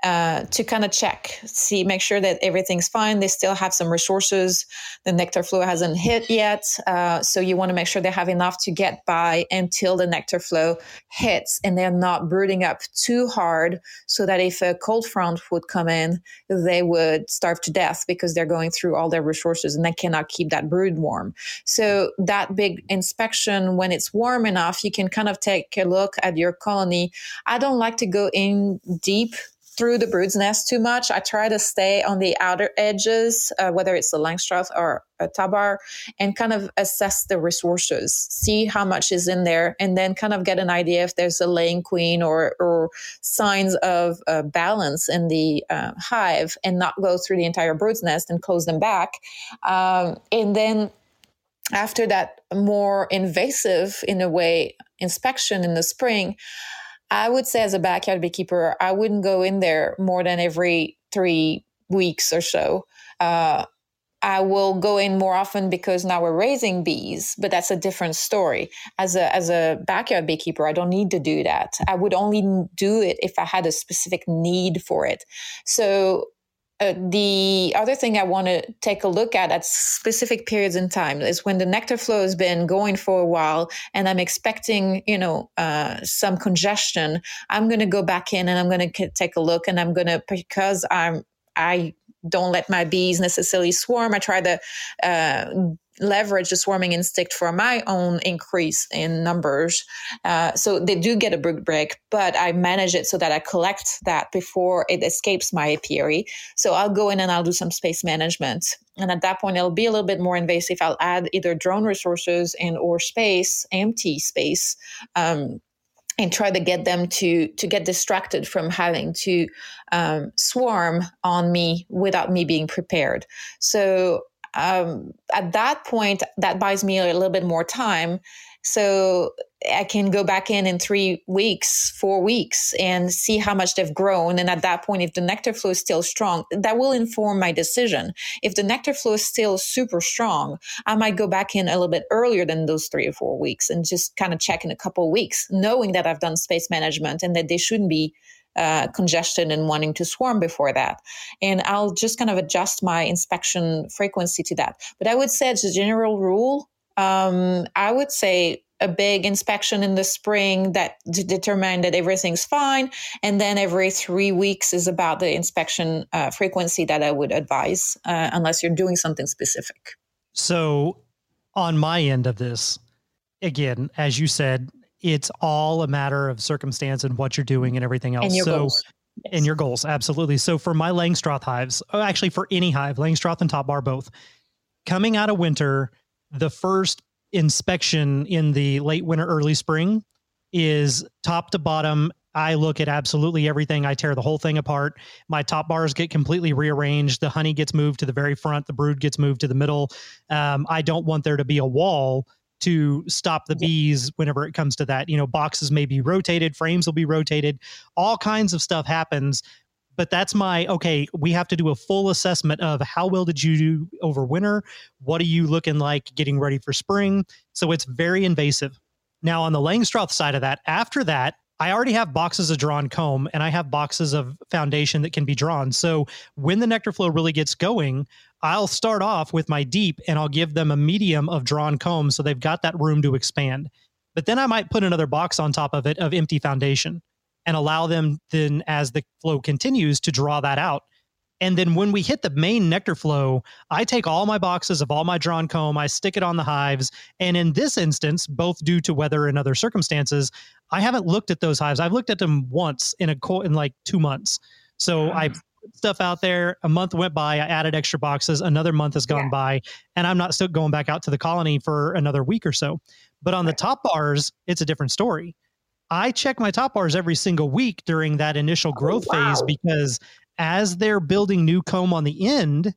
uh, to kind of check, see, make sure that everything's fine. They still have some resources. The nectar flow hasn't hit yet. Uh, so you want to make sure they have enough to get by until the nectar flow hits and they're not brooding up too hard so that if a cold front would come in, they would starve to death because they're going through all their resources and they cannot keep that brood warm. So that big inspection, when it's warm enough, you can kind of take a look at your colony. I don't like to go in deep through the brood's nest too much. I try to stay on the outer edges, uh, whether it's a Langstroth or a top bar, and kind of assess the resources, see how much is in there, and then kind of get an idea if there's a laying queen or, or signs of uh, balance in the uh, hive, and not go through the entire brood's nest and close them back. Um, and then after that more invasive, in a way, inspection in the spring, I would say as a backyard beekeeper, I wouldn't go in there more than every three weeks or so. Uh, I will go in more often because now we're raising bees, but that's a different story. As a as a backyard beekeeper, I don't need to do that. I would only do it if I had a specific need for it. So uh, the other thing I want to take a look at at specific periods in time is when the nectar flow has been going for a while and I'm expecting, you know, uh, some congestion. I'm going to go back in and I'm going to take a look and I'm going to, because I'm, I don't let my bees necessarily swarm. I try to uh, leverage the swarming instinct for my own increase in numbers. Uh, so they do get a brood break, but I manage it so that I collect that before it escapes my apiary. So I'll go in and I'll do some space management. And at that point, it'll be a little bit more invasive. I'll add either drone resources and or space, empty space. Um, and try to get them to to get distracted from having to um, swarm on me without me being prepared. So um, at that point, that buys me a little bit more time. So I can go back in in three weeks, four weeks, and see how much they've grown. And at that point, if the nectar flow is still strong, that will inform my decision. If the nectar flow is still super strong, I might go back in a little bit earlier than those three or four weeks and just kind of check in a couple of weeks, knowing that I've done space management and that they shouldn't be uh, congestion and wanting to swarm before that. And I'll just kind of adjust my inspection frequency to that. But I would say, as a general rule, um, I would say a big inspection in the spring that to determine that everything's fine and then every three weeks is about the inspection uh, frequency that i would advise uh, unless you're doing something specific so on my end of this again as you said it's all a matter of circumstance and what you're doing and everything else. And so goals. yes. in your goals. Absolutely. So for my Langstroth hives, oh, actually for any hive, Langstroth and Top Bar both, coming out of winter, the first inspection in the late winter, early spring is top to bottom. I look at absolutely everything. I tear the whole thing apart. My top bars get completely rearranged. The honey gets moved to the very front. The brood gets moved to the middle. Um, I don't want there to be a wall to stop the bees whenever it comes to that. You know, boxes may be rotated, frames will be rotated, all kinds of stuff happens. But that's my okay. We have to do a full assessment of how well did you do over winter? What are you looking like getting ready for spring? So it's very invasive. Now, on the Langstroth side of that, after that, I already have boxes of drawn comb and I have boxes of foundation that can be drawn. So when the nectar flow really gets going, I'll start off with my deep and I'll give them a medium of drawn comb so they've got that room to expand. But then I might put another box on top of it of empty foundation and allow them then as the flow continues to draw that out. And then when we hit the main nectar flow, I take all my boxes of all my drawn comb, I stick it on the hives. And in this instance, both due to weather and other circumstances, I haven't looked at those hives. I've looked at them once in a co- in like two months. So ah. I put stuff out there. A month went by. I added extra boxes. Another month has gone yeah. by, and I'm not still going back out to the colony for another week or so. But on right. the top bars, it's a different story. I check my top bars every single week during that initial oh, growth oh, wow. phase because as they're building new comb on the end,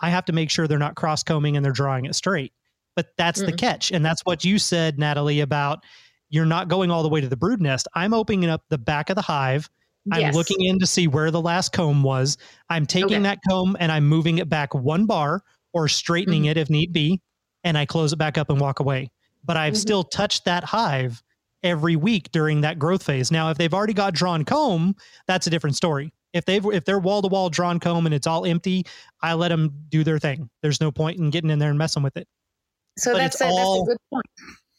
I have to make sure they're not cross combing and they're drawing it straight. But that's mm. the catch. And that's what you said, Nathalie, about you're not going all the way to the brood nest. I'm opening up the back of the hive I'm yes. looking in to see where the last comb was. I'm taking okay. that comb and I'm moving it back one bar or straightening mm-hmm. it if need be, and I close it back up and walk away. But I've mm-hmm. still touched that hive every week during that growth phase. Now, if they've already got drawn comb, that's a different story. If they've if they're wall to wall drawn comb and it's all empty, I let them do their thing. There's no point in getting in there and messing with it. So but that's a, all, that's a good point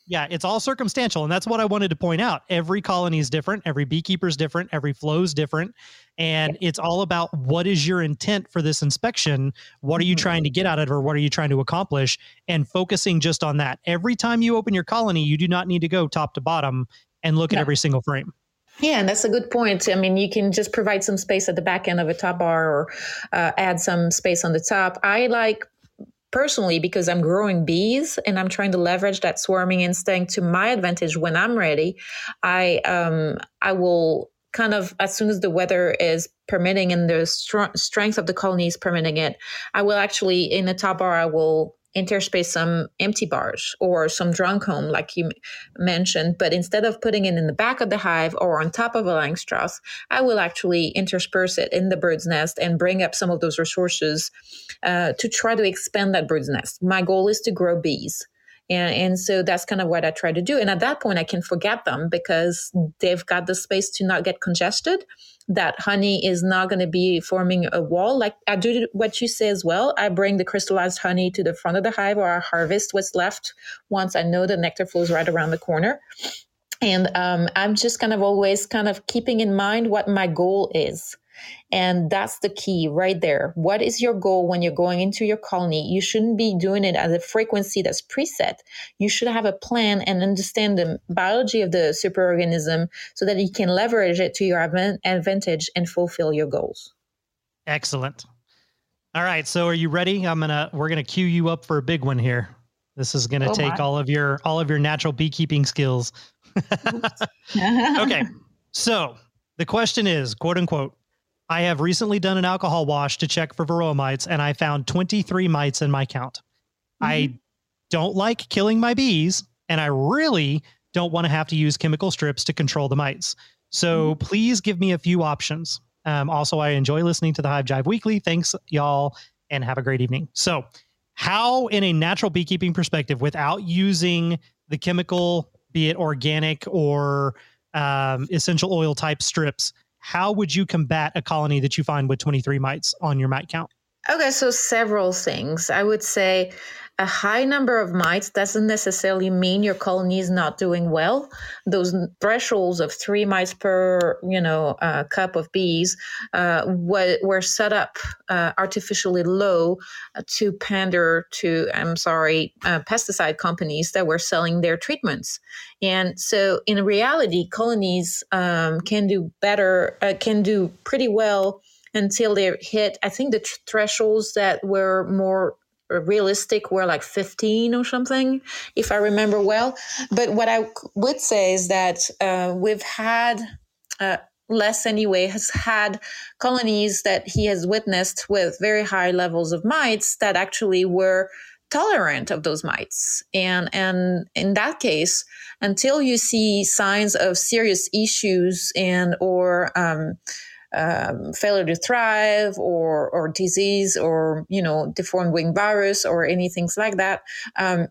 yeah, it's all circumstantial. And that's what I wanted to point out. Every colony is different, every beekeeper is different, every flow is different. And it's all about what is your intent for this inspection? What are you mm-hmm. trying to get out of it, or what are you trying to accomplish? And focusing just on that. Every time you open your colony, you do not need to go top to bottom and look yeah. at every single frame. Yeah, and that's a good point. I mean, you can just provide some space at the back end of a top bar or uh, add some space on the top. I like personally because I'm growing bees and I'm trying to leverage that swarming instinct to my advantage when I'm ready. I um I will kind of as soon as the weather is permitting and the str- strength of the colony is permitting it, I will actually in the top bar I will interspace some empty bars or some drawn comb, like you mentioned. But instead of putting it in the back of the hive or on top of a Langstroth, I will actually intersperse it in the brood's nest and bring up some of those resources uh, to try to expand that brood's nest. My goal is to grow bees. And, and so that's kind of what I try to do. And at that point, I can forget them because they've got the space to not get congested that honey is not going to be forming a wall. Like I do what you say as well. I bring the crystallized honey to the front of the hive or I harvest what's left once I know the nectar flows right around the corner. And um, I'm just kind of always kind of keeping in mind what my goal is. And that's the key right there. What is your goal when you're going into your colony? You shouldn't be doing it at a frequency that's preset. You should have a plan and understand the biology of the superorganism so that you can leverage it to your advantage and fulfill your goals. Excellent. All right, so are you ready? I'm gonna we're gonna cue you up for a big one here. This is gonna oh take my. all of your all of your natural beekeeping skills. [LAUGHS] [LAUGHS] okay, so the question is, quote unquote, I have recently done an alcohol wash to check for varroa mites, and I found 23 mites in my count. Mm-hmm. I don't like killing my bees, and I really don't want to have to use chemical strips to control the mites. So mm-hmm. please give me a few options. Um, also, I enjoy listening to the Hive Jive Weekly. Thanks, y'all, and have a great evening. So, how, in a natural beekeeping perspective, without using the chemical, be it organic or um, essential oil type strips, how would you combat a colony that you find with 23 mites on your mite count? Okay, so several things. I would say a high number of mites doesn't necessarily mean your colony is not doing well. Those thresholds of three mites per, you know, uh, cup of bees uh, were, were set up uh, artificially low to pander to, I'm sorry, uh, pesticide companies that were selling their treatments. And so, in reality, colonies um, can do better, uh, can do pretty well until they hit, I think, the thresholds that were more realistic were like 15 or something, if I remember well. But what I would say is that uh, we've had. Uh, Les anyway has had colonies that he has witnessed with very high levels of mites that actually were tolerant of those mites and and in that case until you see signs of serious issues and or um, um, failure to thrive or or disease or you know deformed wing virus or anything like that um,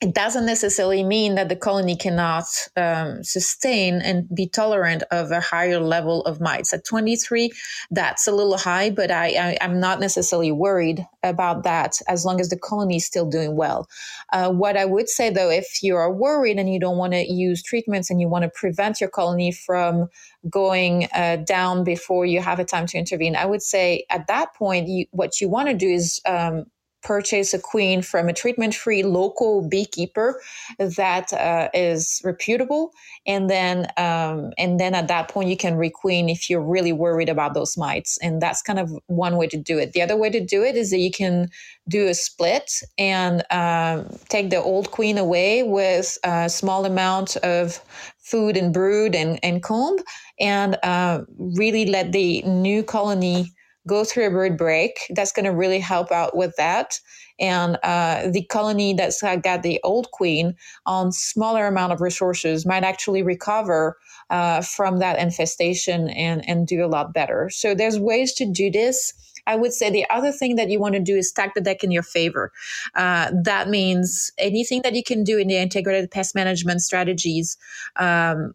it doesn't necessarily mean that the colony cannot um, sustain and be tolerant of a higher level of mites. At 23, that's a little high, but I, am not necessarily worried about that as long as the colony is still doing well. Uh, what I would say though, if you are worried and you don't want to use treatments and you want to prevent your colony from going uh, down before you have a time to intervene, I would say at that point, you, what you want to do is um, purchase a queen from a treatment free local beekeeper that uh, is reputable. And then um, and then at that point you can requeen if you're really worried about those mites. And that's kind of one way to do it. The other way to do it is that you can do a split and um, take the old queen away with a small amount of food and brood and, and comb and uh, really let the new colony go through a brood break. That's going to really help out with that. And uh, the colony that's got the old queen on smaller amount of resources might actually recover uh, from that infestation and, and do a lot better. So there's ways to do this. I would say the other thing that you want to do is stack the deck in your favor. Uh, that means anything that you can do in the integrated pest management strategies. Um,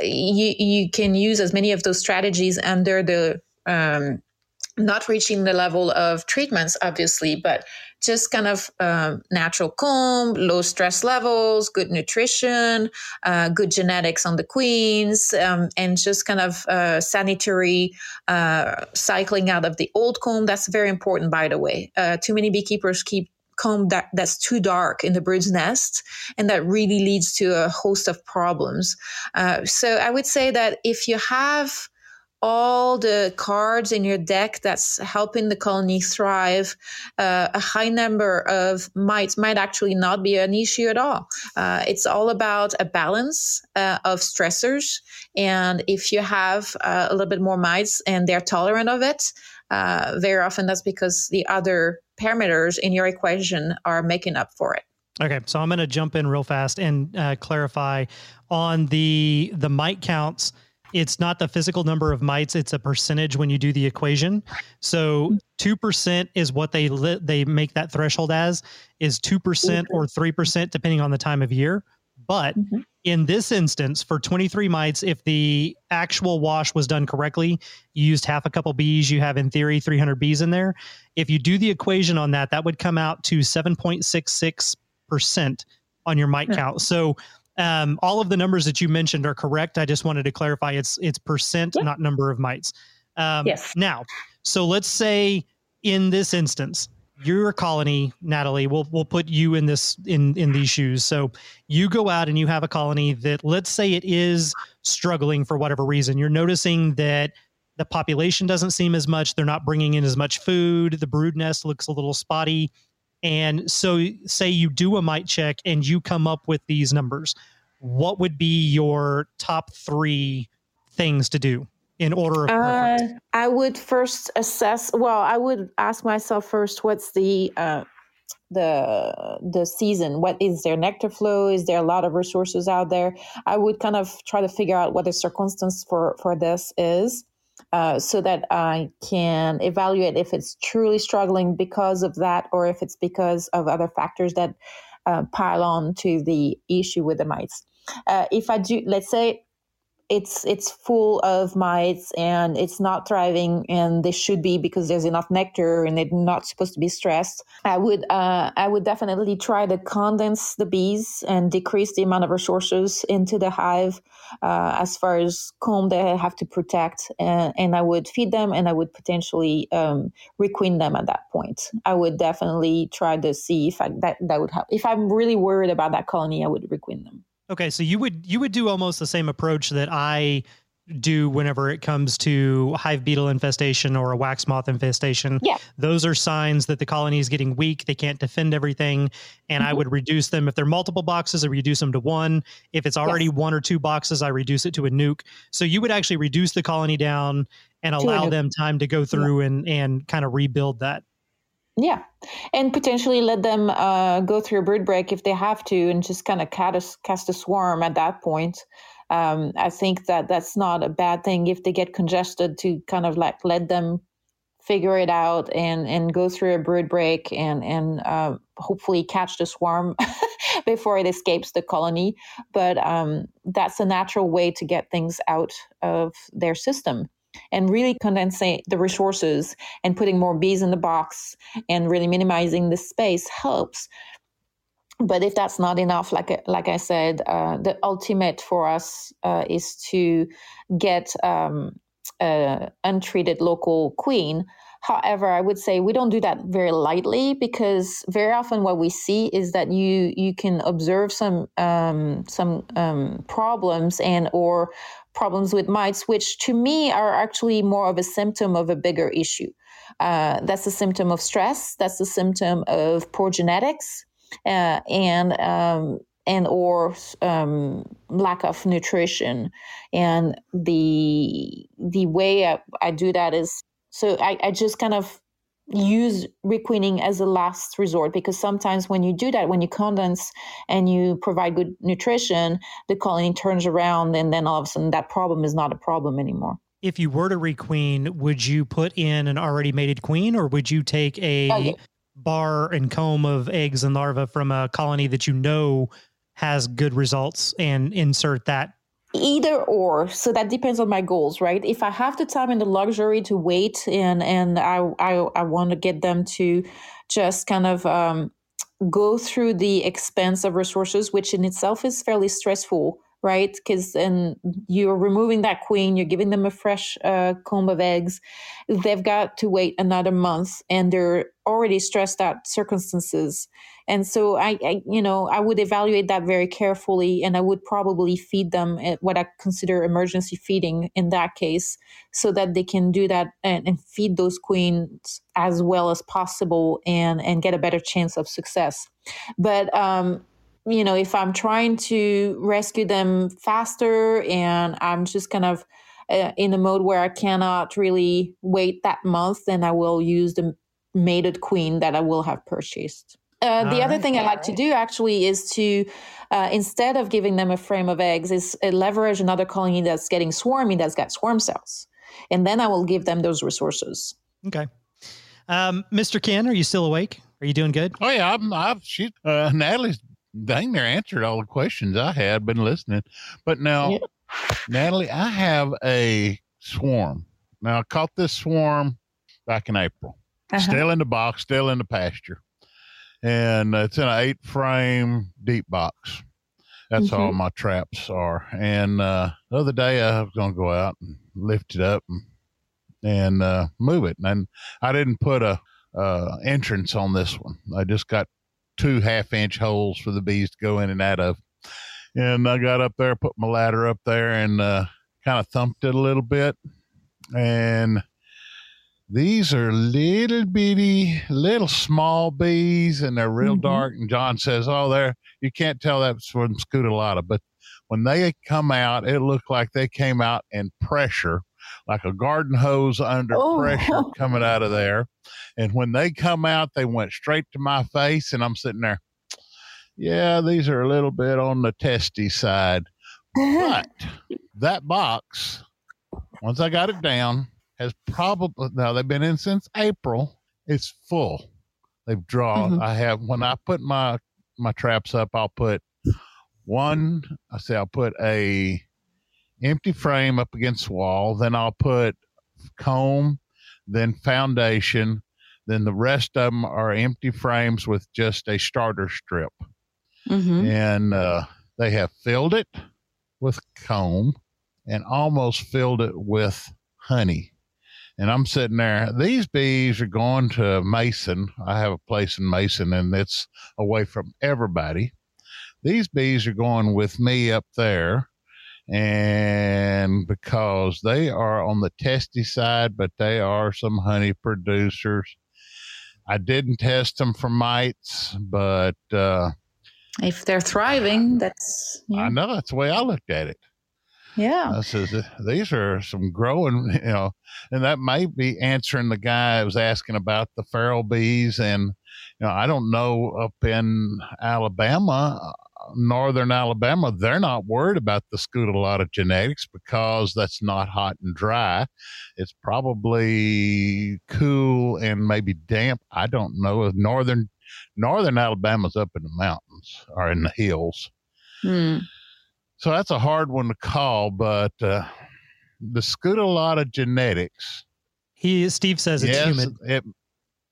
you, you can use as many of those strategies under the um, not reaching the level of treatments, obviously, but just kind of um, natural comb, low stress levels, good nutrition, uh, good genetics on the queens, um, and just kind of uh, sanitary uh, cycling out of the old comb. That's very important, by the way. Uh, too many beekeepers keep comb that, that's too dark in the brood's nest, and that really leads to a host of problems. Uh, so I would say that if you have all the cards in your deck that's helping the colony thrive, uh, a high number of mites might actually not be an issue at all. Uh, it's all about a balance uh, of stressors. And if you have uh, a little bit more mites and they're tolerant of it, uh, very often that's because the other parameters in your equation are making up for it. Okay, so I'm going to jump in real fast and uh, clarify on the the mite counts it's not the physical number of mites it's a percentage when you do the equation. So 2% is what they li- they make that threshold as is 2% or 3% depending on the time of year. But mm-hmm. in this instance for 23 mites if the actual wash was done correctly you used half a couple bees you have in theory 300 bees in there. If you do the equation on that that would come out to 7.66% on your mite yeah. count. So um, all of the numbers that you mentioned are correct. I just wanted to clarify it's it's percent, yeah. not number of mites. Um, yes. Now, so let's say in this instance, you're colony, Nathalie. We'll we'll put you in this in in these shoes. So you go out and you have a colony that let's say it is struggling for whatever reason. You're noticing that the population doesn't seem as much. They're not bringing in as much food. The brood nest looks a little spotty. And so, say you do a mite check and you come up with these numbers. What would be your top three things to do in order of uh, I would first assess. Well, I would ask myself first, what's the uh, the the season? What is their nectar flow? Is there a lot of resources out there? I would kind of try to figure out what the circumstance for for this is. Uh, so that I can evaluate if it's truly struggling because of that or if it's because of other factors that uh, pile on to the issue with the mites. Uh, if I do, let's say it's it's full of mites and it's not thriving and they should be because there's enough nectar and they're not supposed to be stressed. I would uh, i would definitely try to condense the bees and decrease the amount of resources into the hive uh, as far as comb they have to protect and, and i would feed them and i would potentially um, requeen them at that point. I would definitely try to see if I, that that would help. If i'm really worried about that colony i would requeen them Okay, so you would you would do almost the same approach that I do whenever it comes to hive beetle infestation or a wax moth infestation. Yeah. Those are signs that the colony is getting weak. They can't defend everything. And mm-hmm. I would reduce them. If they're multiple boxes, I reduce them to one. If it's already yes. one or two boxes, I reduce it to a nuc. So you would actually reduce the colony down and allow them time to go through yeah. and, and kind of rebuild that. Yeah, and potentially let them uh, go through a brood break if they have to, and just kind of cast, cast a swarm at that point. Um, I think that that's not a bad thing if they get congested to kind of like let them figure it out and and go through a brood break and and uh, hopefully catch the swarm [LAUGHS] before it escapes the colony. But um, that's a natural way to get things out of their system and really condensing the resources and putting more bees in the box and really minimizing the space helps. But if that's not enough like like i said uh, the ultimate for us uh, is to get um, untreated local queen However, I would say we don't do that very lightly because very often what we see is that you you can observe some um, some um, problems and or problems with mites, which to me are actually more of a symptom of a bigger issue. Uh, that's a symptom of stress. That's a symptom of poor genetics, uh, and um, and or um, lack of nutrition. And the the way I, I do that is so I, I just kind of use requeening as a last resort because sometimes when you do that when you condense and you provide good nutrition the colony turns around and then all of a sudden that problem is not a problem anymore if you were to requeen would you put in an already mated queen or would you take a oh, okay. bar and comb of eggs and larvae from a colony that you know has good results and insert that either or so that depends on my goals right? If i have the time and the luxury to wait and and i i, I want to get them to just kind of um, go through the expense of resources which in itself is fairly stressful right? Because then you're removing that queen you're giving them a fresh uh, comb of eggs. They've got to wait another month and they're already stressed out circumstances and so I, I, you know, I would evaluate that very carefully, and I would probably feed them what I consider emergency feeding in that case, so that they can do that and, and feed those queens as well as possible, and and get a better chance of success. But um, you know, if I'm trying to rescue them faster, and I'm just kind of uh, in a mode where I cannot really wait that month, then I will use the mated queen that I will have purchased. Uh, the other right. thing I like to do actually is to, uh, instead of giving them a frame of eggs, is uh, leverage another colony that's getting swarmy that's got swarm cells, and then I will give them those resources. Okay, um, Mr. Ken, are you still awake? Are you doing good? Oh yeah, I'm. I've she uh, Nathalie's dang near answered all the questions I had. Been listening, but now, yeah. Nathalie, I have a swarm. Now I caught this swarm back in April. Uh-huh. Still in the box, still in the pasture and it's in an eight frame deep box. That's mm-hmm. all my traps are. And uh, the other day I was going to go out and lift it up and, and uh, move it. And I didn't put a uh, entrance on this one. I just got two half inch holes for the bees to go in and out of. And I got up there, put my ladder up there, and uh, kind of thumped it a little bit. And these are little bitty, little small bees, and they're real mm-hmm. dark. And John says, "Oh, there you can't tell that's from scutellata, but when they come out, it looked like they came out in pressure, like a garden hose under oh. pressure [LAUGHS] coming out of there. And when they come out, they went straight to my face, and I'm sitting there. Yeah, these are a little bit on the testy side, [LAUGHS] but that box, once I got it down, has probably now they've been in since April. It's full. They've drawn. Mm-hmm. I have when I put my my traps up, I'll put one. I say I'll put a empty frame up against the wall. Then I'll put comb, then foundation. Then the rest of them are empty frames with just a starter strip. Mm-hmm. And uh, they have filled it with comb and almost filled it with honey. And I'm sitting there. These bees are going to Mason. I have a place in Mason and it's away from everybody. These bees are going with me up there. And because they are on the testy side, but they are some honey producers. I didn't test them for mites, but uh, if they're thriving, that's I know that's the way I looked at it. Yeah. I says "Uh, these are some growing, [LAUGHS] you know, and that might be answering the guy who was asking about the feral bees. And you know, I don't know up in Alabama, uh, northern Alabama, they're not worried about the scutellata genetics because that's not hot and dry. It's probably cool and maybe damp. I don't know. Northern northern Alabama's up in the mountains or in the hills. Hmm. So that's a hard one to call, but uh, the Scutellata genetics. He Steve says it's yes, humid. It,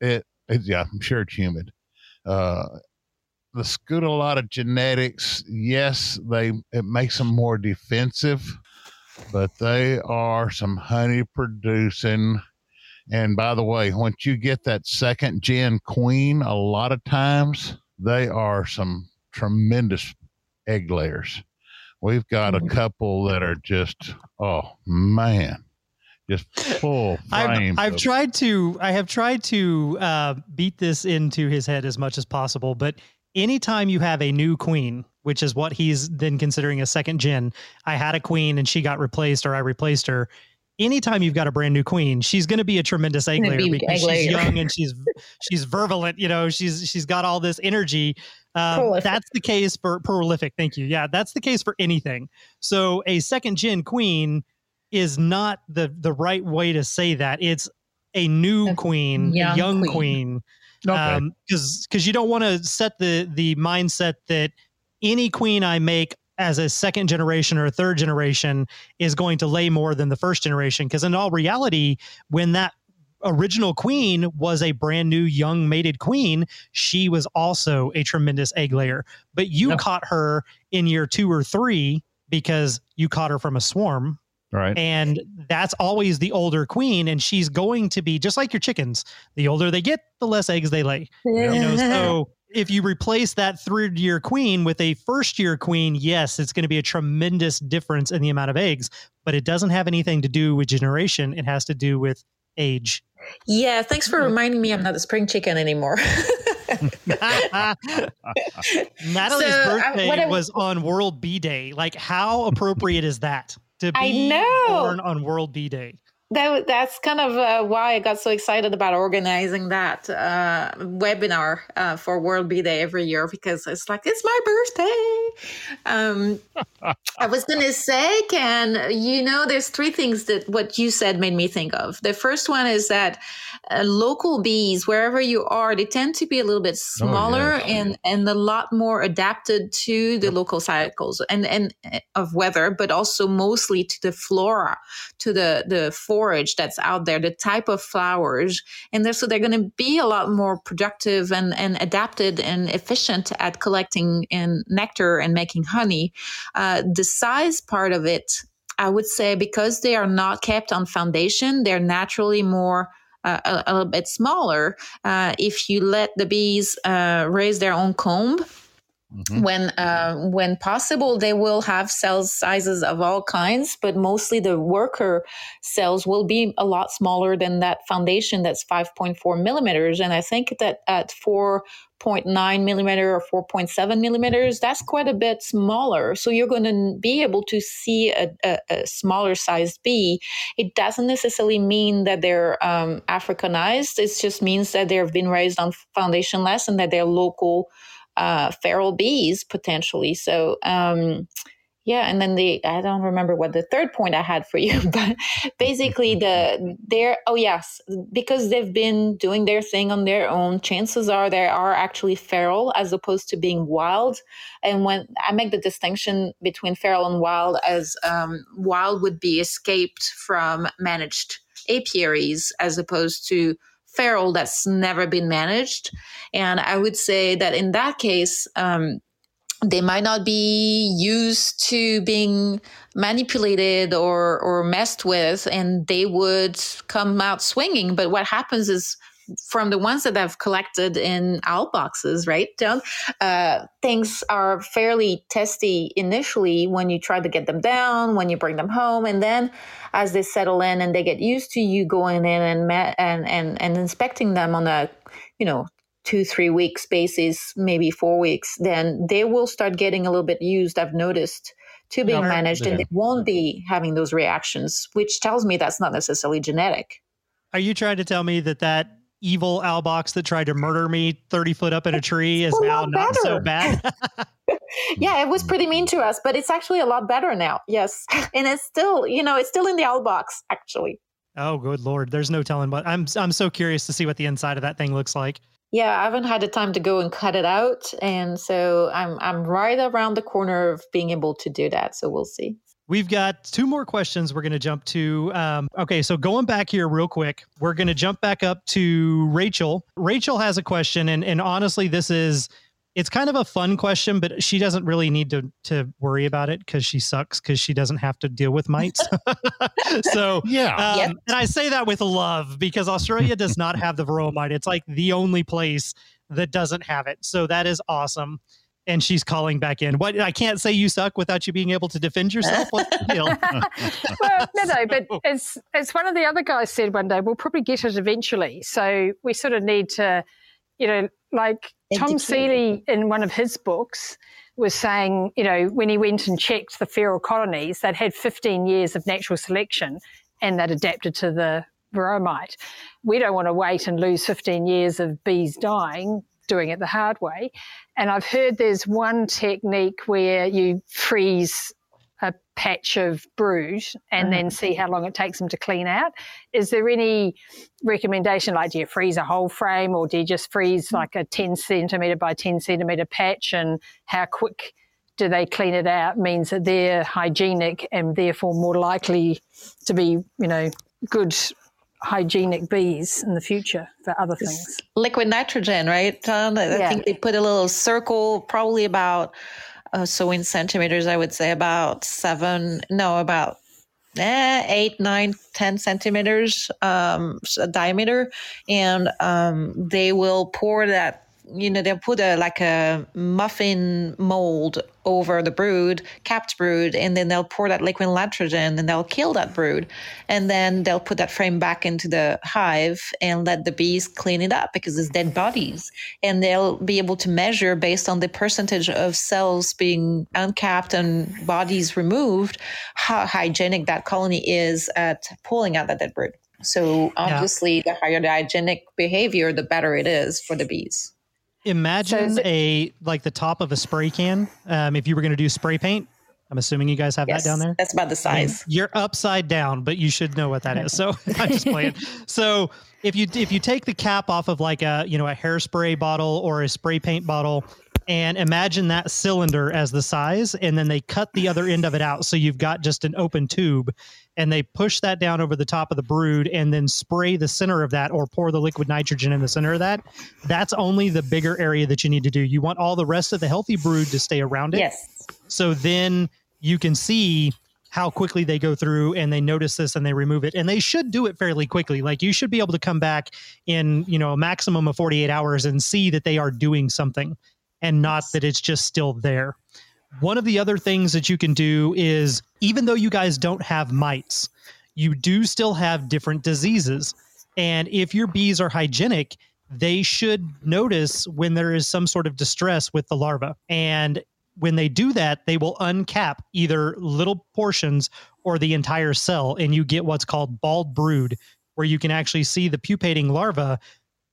it, it, yeah, I'm sure it's humid. Uh, the Scutellata genetics, yes, they it makes them more defensive, but they are some honey producing. And by the way, once you get that second gen queen, a lot of times they are some tremendous egg layers. We've got a couple that are just, oh man, just full [LAUGHS] I've. I've tried to I have tried to uh, beat this into his head as much as possible, but anytime you have a new queen, which is what he's then considering a second gen, I had a queen and she got replaced or I replaced her. Anytime you've got a brand new queen, she's going to be a tremendous egg layer be because egg she's layer. young [LAUGHS] and she's she's virulent. You know, she's she's got all this energy. Um, that's the case for prolific. Thank you. Yeah, that's the case for anything. So a second gen queen is not the the right way to say that. It's a new A queen, a young young queen. queen. Okay. because because you don't want to set the the mindset that any queen I make as a second generation or a third generation is going to lay more than the first generation. Because in all reality, when that original queen was a brand new young mated queen, she was also a tremendous egg layer. But you Yep. caught her in year two or three because you caught her from a swarm right. and that's always the older queen and she's going to be just like your chickens the older they get the less eggs they lay you know [LAUGHS] so if you replace that third year queen with a first year queen yes it's going to be a tremendous difference in the amount of eggs but it doesn't have anything to do with generation. It has to do with age. Yeah, thanks for mm-hmm. reminding me I'm not a spring chicken anymore. [LAUGHS] Nathalie's So, birthday I- was on world bee day. Like how appropriate is that to be I know. born on world bee day that that's kind of uh, why I got so excited about organizing that uh, webinar uh, for World Bee Day every year because it's like it's my birthday. Um, [LAUGHS] I was going to say, Ken, you know, there's three things that what you said made me think of. The first one is that uh, local bees, wherever you are, they tend to be a little bit smaller yes. and and a lot more adapted to the local cycles and and uh, of weather, but also mostly to the flora to the the forage that's out there, the type of flowers, and they're, so they're going to be a lot more productive and and adapted and efficient at collecting in nectar and making honey. Uh, the size part of it, I would say, because they are not kept on foundation, they're naturally more. Uh, a, a little bit smaller. Uh, if you let the bees uh, raise their own comb, Mhm. when uh, when possible they will have cell sizes of all kinds but mostly the worker cells will be a lot smaller than that foundation that's 5.4 millimeters and i think that at 4.9 millimeter or 4.7 millimeters that's quite a bit smaller. So you're going to be able to see a, a, a smaller sized bee it doesn't necessarily mean that they're um, africanized. It just means that they've been raised on foundation less and that they're local uh, feral bees potentially. So um, Yeah, and then the I don't remember what the third point I had for you, [LAUGHS] but basically the they're oh yes, because they've been doing their thing on their own, chances are they are actually feral as opposed to being wild. And when I make the distinction between feral and wild as um, wild would be escaped from managed apiaries as opposed to feral that's never been managed. And I would say that in that case, um, they might not be used to being manipulated or or messed with and they would come out swinging but what happens is from the ones that I've collected in owl boxes, right, John? Uh, things are fairly testy initially when you try to get them down, when you bring them home, and then as they settle in and they get used to you going in and and and, and inspecting them on a you know two, three weeks basis, maybe four weeks, then they will start getting a little bit used. I've noticed to being managed, yeah. and they won't be having those reactions, which tells me that's not necessarily genetic. Are you trying to tell me that that evil owl box that tried to murder me 30 foot up in a tree is now not so bad? [LAUGHS] [LAUGHS] yeah, it was pretty mean to us, but it's actually a lot better now. Yes. [LAUGHS] And it's still, you know, it's still in the owl box, actually. Oh, good lord! There's no telling but I'm. I'm so curious to see what the inside of that thing looks like yeah, I haven't had the time to go and cut it out, and so I'm I'm right around the corner of being able to do that. So we'll see. We've got two more questions we're going to jump to. Um, okay, so going back here real quick, we're going to jump back up to Rachel. Rachel has a question, and and honestly, this is it's kind of a fun question, but she doesn't really need to to worry about it because she sucks because she doesn't have to deal with mites. [LAUGHS] [LAUGHS] so yeah, um, yep. and I say that with love because Australia does not have the varroa mite. It's like the only place that doesn't have it. So that is awesome. And she's calling back in. What I can't say you suck without you being able to defend yourself. [LAUGHS] well, no, no, but as as one of the other guys said one day, we'll probably get it eventually. So we sort of need to, you know, like Tom Seeley, in one of his books, was saying, you know, when he went and checked the feral colonies, they'd had 15 years of natural selection and they'd adapted to the varroa mite. We don't want to wait and lose 15 years of bees dying doing it the hard way. And I've heard there's one technique where you freeze patch of brood and then see how long it takes them to clean out. Is there any recommendation? Like, do you freeze a whole frame or do you just freeze mm. like a 10 centimeter by 10 centimeter patch? And how quick do they clean it out means that they're hygienic and therefore more likely to be, you know, good hygienic bees in the future for other things. Liquid nitrogen, right, John? I yeah. think they put a little circle, probably about uh, so in centimeters, I would say about seven, no, about eh, eight, nine, ten centimeters um, diameter, and um, they will pour that you know they'll put a like a muffin mold over the brood capped brood and then they'll pour that liquid nitrogen and they'll kill that brood. And then they'll put that frame back into the hive and let the bees clean it up because it's dead bodies. And they'll be able to measure based on the percentage of cells being uncapped and bodies removed how hygienic that colony is at pulling out that dead brood. So obviously yeah. the higher the hygienic behavior the better it is for the bees Imagine so a like the top of a spray can. Um, if you were going to do spray paint, I'm assuming you guys have yes, that down there. That's about the size. I mean, you're upside down, but you should know what that is. So [LAUGHS] I'm just playing. So if you if you take the cap off of like a you know a hairspray bottle or a spray paint bottle, and imagine that cylinder as the size, and then they cut the other end of it out, so you've got just an open tube, and they push that down over the top of the brood and then spray the center of that or pour the liquid nitrogen in the center of that, that's only the bigger area that you need to do. You want all the rest of the healthy brood to stay around it. Yes. So then you can see how quickly they go through and they notice this and they remove it and they should do it fairly quickly like you should be able to come back in you know a maximum of 48 hours and see that they are doing something and not that it's just still there one of the other things that you can do is even though you guys don't have mites, you do still have different diseases. And if your bees are hygienic, they should notice when there is some sort of distress with the larva. And when they do that, they will uncap either little portions or the entire cell, and you get what's called bald brood, where you can actually see the pupating larva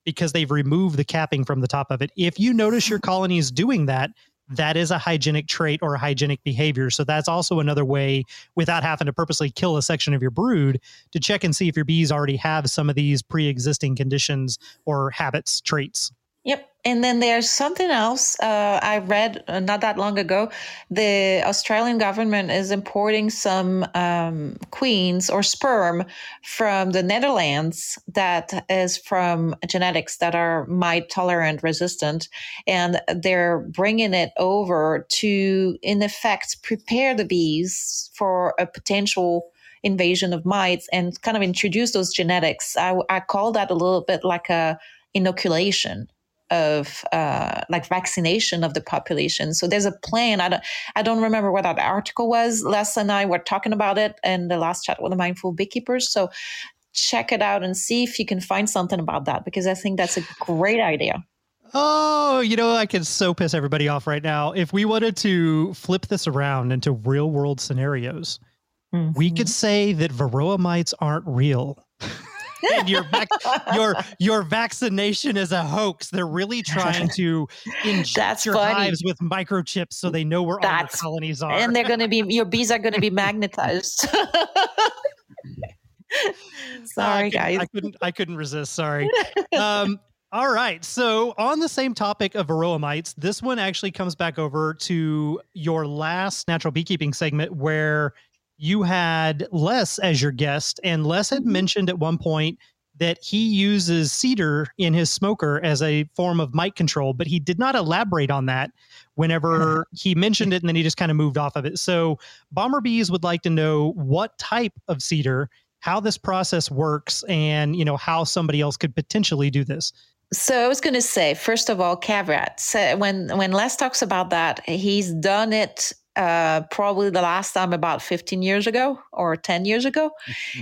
because they've removed the capping from the top of it. If you notice your hmm. colony is doing that, that is a hygienic trait or a hygienic behavior. So that's also another way, without having to purposely kill a section of your brood, to check and see if your bees already have some of these pre-existing conditions or habits, traits. Yep. And then there's something else uh, I read uh, not that long ago. The Australian government is importing some um, queens or sperm from the Netherlands that is from genetics that are mite tolerant resistant. And they're bringing it over to, in effect, prepare the bees for a potential invasion of mites and kind of introduce those genetics. I, I call that a little bit like a inoculation of uh, like vaccination of the population. So there's a plan. I don't, I don't remember what that article was. Les and I were talking about it in the last chat with the mindful beekeepers. So check it out and see if you can find something about that because I think that's a great idea. Oh, you know, I could so piss everybody off right now. If we wanted to flip this around into real world scenarios, mm-hmm. we could say that varroa mites aren't real. [LAUGHS] and your vac- your your vaccination is a hoax. They're really [LAUGHS] trying to inject That's your funny. hives with microchips so they know where That's, all the colonies are. And they're going to be your bees are going to be magnetized. [LAUGHS] Sorry, I guys. I couldn't I couldn't resist. Sorry. [LAUGHS] Um, all right. So, on the same topic of varroa mites, this one actually comes back over to your last natural beekeeping segment where you had Les as your guest, and Les had mm-hmm. mentioned at one point that he uses cedar in his smoker as a form of mite control, but he did not elaborate on that whenever [LAUGHS] he mentioned it and then he just kind of moved off of it. So, Bomber Bees would like to know what type of cedar, how this process works, and you know how somebody else could potentially do this. So I was going to say, first of all, caveat. So when when Les talks about that, he's done it uh, probably the last time about 15 years ago or 10 years ago.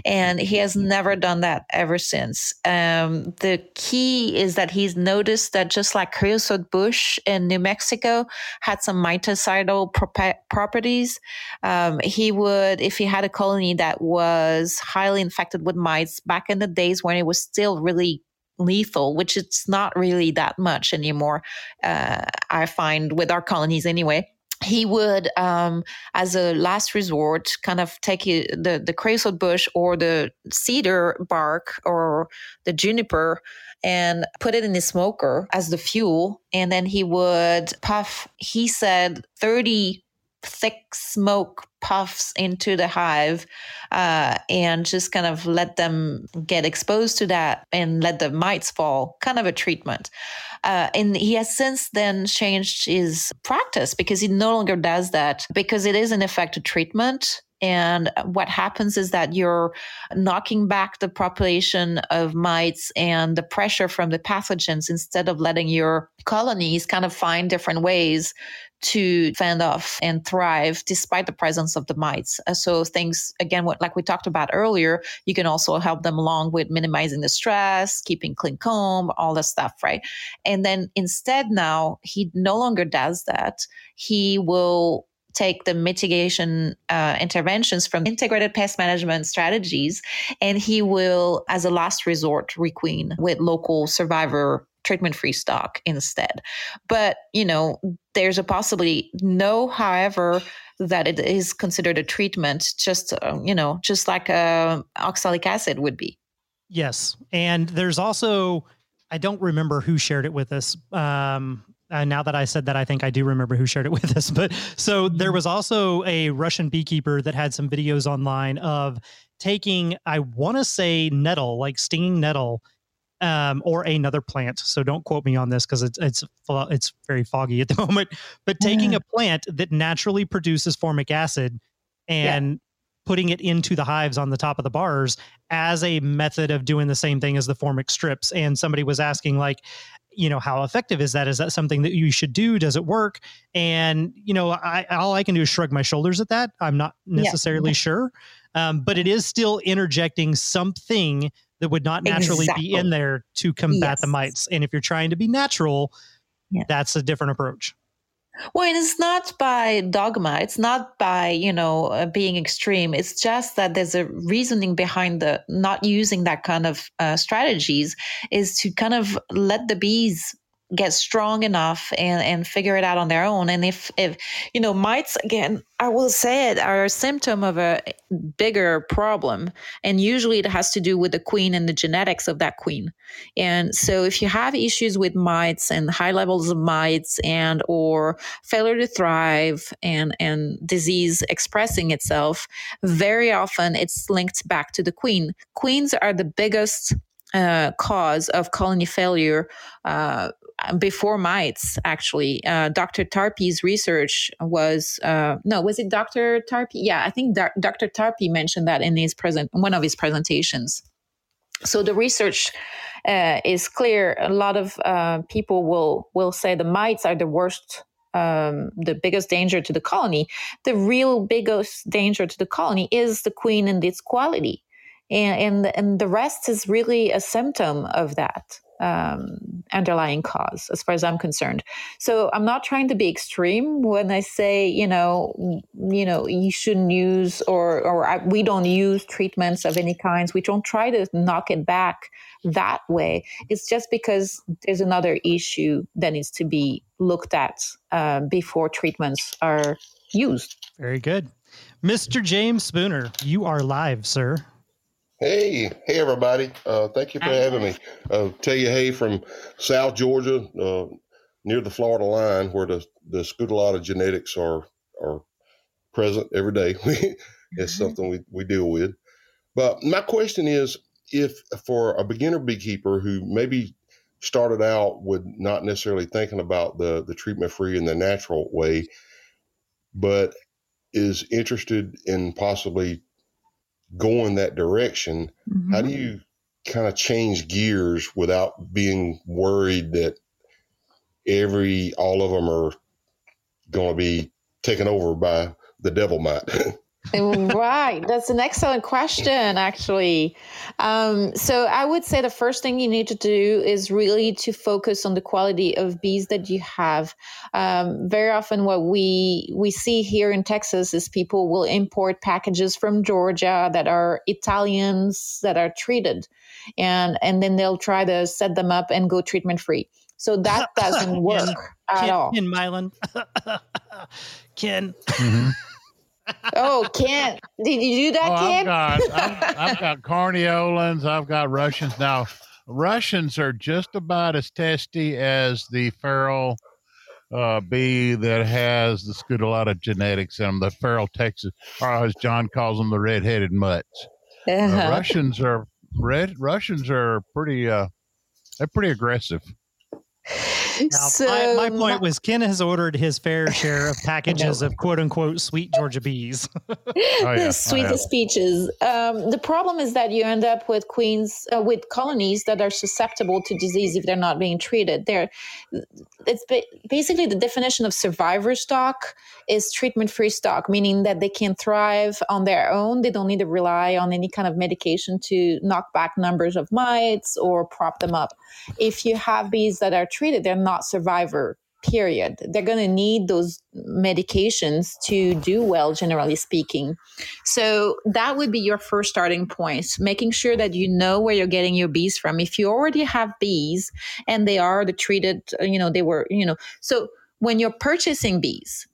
and he has never done that ever since. Um, the key is that he's noticed that just like creosote bush in New Mexico had some miticidal properties, um, he would, if he had a colony that was highly infected with mites back in the days when it was still really lethal, which it's not really that much anymore, uh, I find with our colonies anyway he would, um, as a last resort, kind of take the, the creosote bush or the cedar bark or the juniper and put it in the smoker as the fuel. And then he would puff, he said, 30 thick smoke puffs into the hive uh, and just kind of let them get exposed to that and let the mites fall, kind of a treatment. Uh, and he has since then changed his practice because he no longer does that because it is in effect a treatment. And what happens is that you're knocking back the population of mites and the pressure from the pathogens instead of letting your colonies kind of find different ways to fend off and thrive despite the presence of the mites. Uh, so things again, what like we talked about earlier, you can also help them along with minimizing the stress, keeping clean comb, all the stuff, right? And then instead now he no longer does that. He will take the mitigation uh, interventions from integrated pest management strategies and he will as a last resort requeen with local survivor treatment free stock instead. But, you know, there's a possibility. No, however, that it is considered a treatment, just, uh, you know, just like uh, oxalic acid would be. Yes. And there's also, I don't remember who shared it with us. Um, uh, now that I said that, I think I do remember who shared it [LAUGHS] with us. But so there was also a Russian beekeeper that had some videos online of taking, I want to say nettle, like stinging nettle, um, or another plant. So don't quote me on this because it's it's it's very foggy at the [LAUGHS] moment. But taking a plant that naturally produces formic acid and yeah. putting it into the hives on the top of the bars as a method of doing the same thing as the formic strips. And somebody was asking like, you know, how effective is that? Is that something that you should do? Does it work? And you know, I all I can do is shrug my shoulders at that. I'm not necessarily yeah. sure, um, but it is still interjecting something that would not naturally exactly. be in there to combat yes. the mites. And if you're trying to be natural, yeah. that's a different approach. Well, and it's not by dogma. It's not by, you know, uh, being extreme. It's just that there's a reasoning behind the not using that kind of uh, strategies is to kind of let the bees get strong enough and, and figure it out on their own. And if, if, you know, mites, again, I will say it, are a symptom of a bigger problem. And usually it has to do with the queen and the genetics of that queen. And so if you have issues with mites and high levels of mites and or failure to thrive and, and disease expressing itself, very often it's linked back to the queen. Queens are the biggest uh, cause of colony failure uh, before mites. Actually, uh, Dr. Tarpy's research was uh, no, was it Dr. Tarpy? Yeah, I think Dr. Tarpy mentioned that in his present one of his presentations. So the research uh, is clear. A lot of uh, people will will say the mites are the worst um, the biggest danger to the colony, the real biggest danger to the colony is the queen and its quality and and, and the rest is really a symptom of that um, underlying cause, as far as I'm concerned. So I'm not trying to be extreme when I say, you know, you know, you shouldn't use or or I, we don't use treatments of any kinds. We don't try to knock it back that way. It's just because there's another issue that needs to be looked at uh, before treatments are used. Very good, Mr. James Spooner. You are live, sir. Hey, hey, everybody. Uh, thank you for having me. Uh, tell you, hey, from South Georgia, uh, near the Florida line, where the, the Scutellata genetics are, are present every day. [LAUGHS] it's mm-hmm. something we, we deal with. But my question is if for a beginner beekeeper who maybe started out with not necessarily thinking about the, the treatment free and the natural way, but is interested in possibly going that direction, mm-hmm. how do mm-hmm. you kind of change gears without being worried that every all of them are going to be taken over by the devil mite? [LAUGHS] right. That's an excellent question, actually. Um, so, I would say the first thing you need to do is really to focus on the quality of bees that you have. Um, very often, what we we see here in Texas is people will import packages from Georgia that are Italians that are treated, and and then they'll try to set them up and go treatment free. So that [LAUGHS] doesn't work Ken, at Ken, all. Ken Milan, [LAUGHS] Ken. Mm-hmm [LAUGHS] oh, Kent, did you do that, oh, Kent? I've got, [LAUGHS] I've, I've got Carniolans. I've got Russians. Now, Russians are just about as testy as the feral uh, bee that has the Scutellata genetics in them, the feral Texas, or as John calls them, the red-headed mutts. Uh-huh. Uh, Russians are red. Russians are pretty. Uh, they're pretty aggressive. [LAUGHS] Now, so, my, my, point was Ken has ordered his fair [LAUGHS] share of packages of quote unquote sweet Georgia bees. [LAUGHS] oh, yeah, the sweetest peaches. Um, the problem is that you end up with queens uh, with colonies that are susceptible to disease if they're not being treated. They're it's basically the definition of survivor stock is treatment free stock, meaning that they can thrive on their own. They don't need to rely on any kind of medication to knock back numbers of mites or prop them up. If you have bees that are treated, they're not survivor period. They're going to need those medications to do well, generally speaking. So that would be your first starting point, making sure that you know where you're getting your bees from. If you already have bees and they are the treated, you know, they were, you know, so when you're purchasing bees,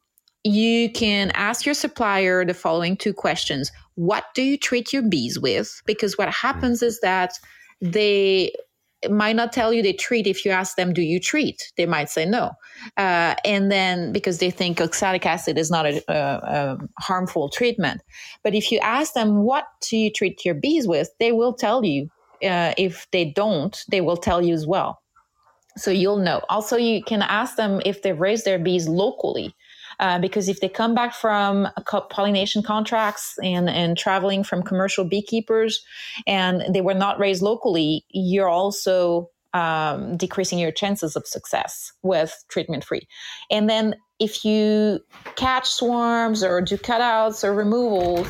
you can ask your supplier the following two questions. What do you treat your bees with? Because what hmm. happens is that they might not tell you they treat if you ask them, do you treat? They might say no. Uh, and then because they think oxalic acid is not a, a, a, harmful treatment. But if you ask them, what do you treat your bees with? They will tell you. Uh, if they don't, they will tell you as well. So you'll know. Also, you can ask them if they've raised their bees locally. Uh, because if they come back from pollination contracts and, and traveling from commercial beekeepers and they were not raised locally, you're also um, decreasing your chances of success with treatment free. And then if you catch swarms or do cutouts or removals,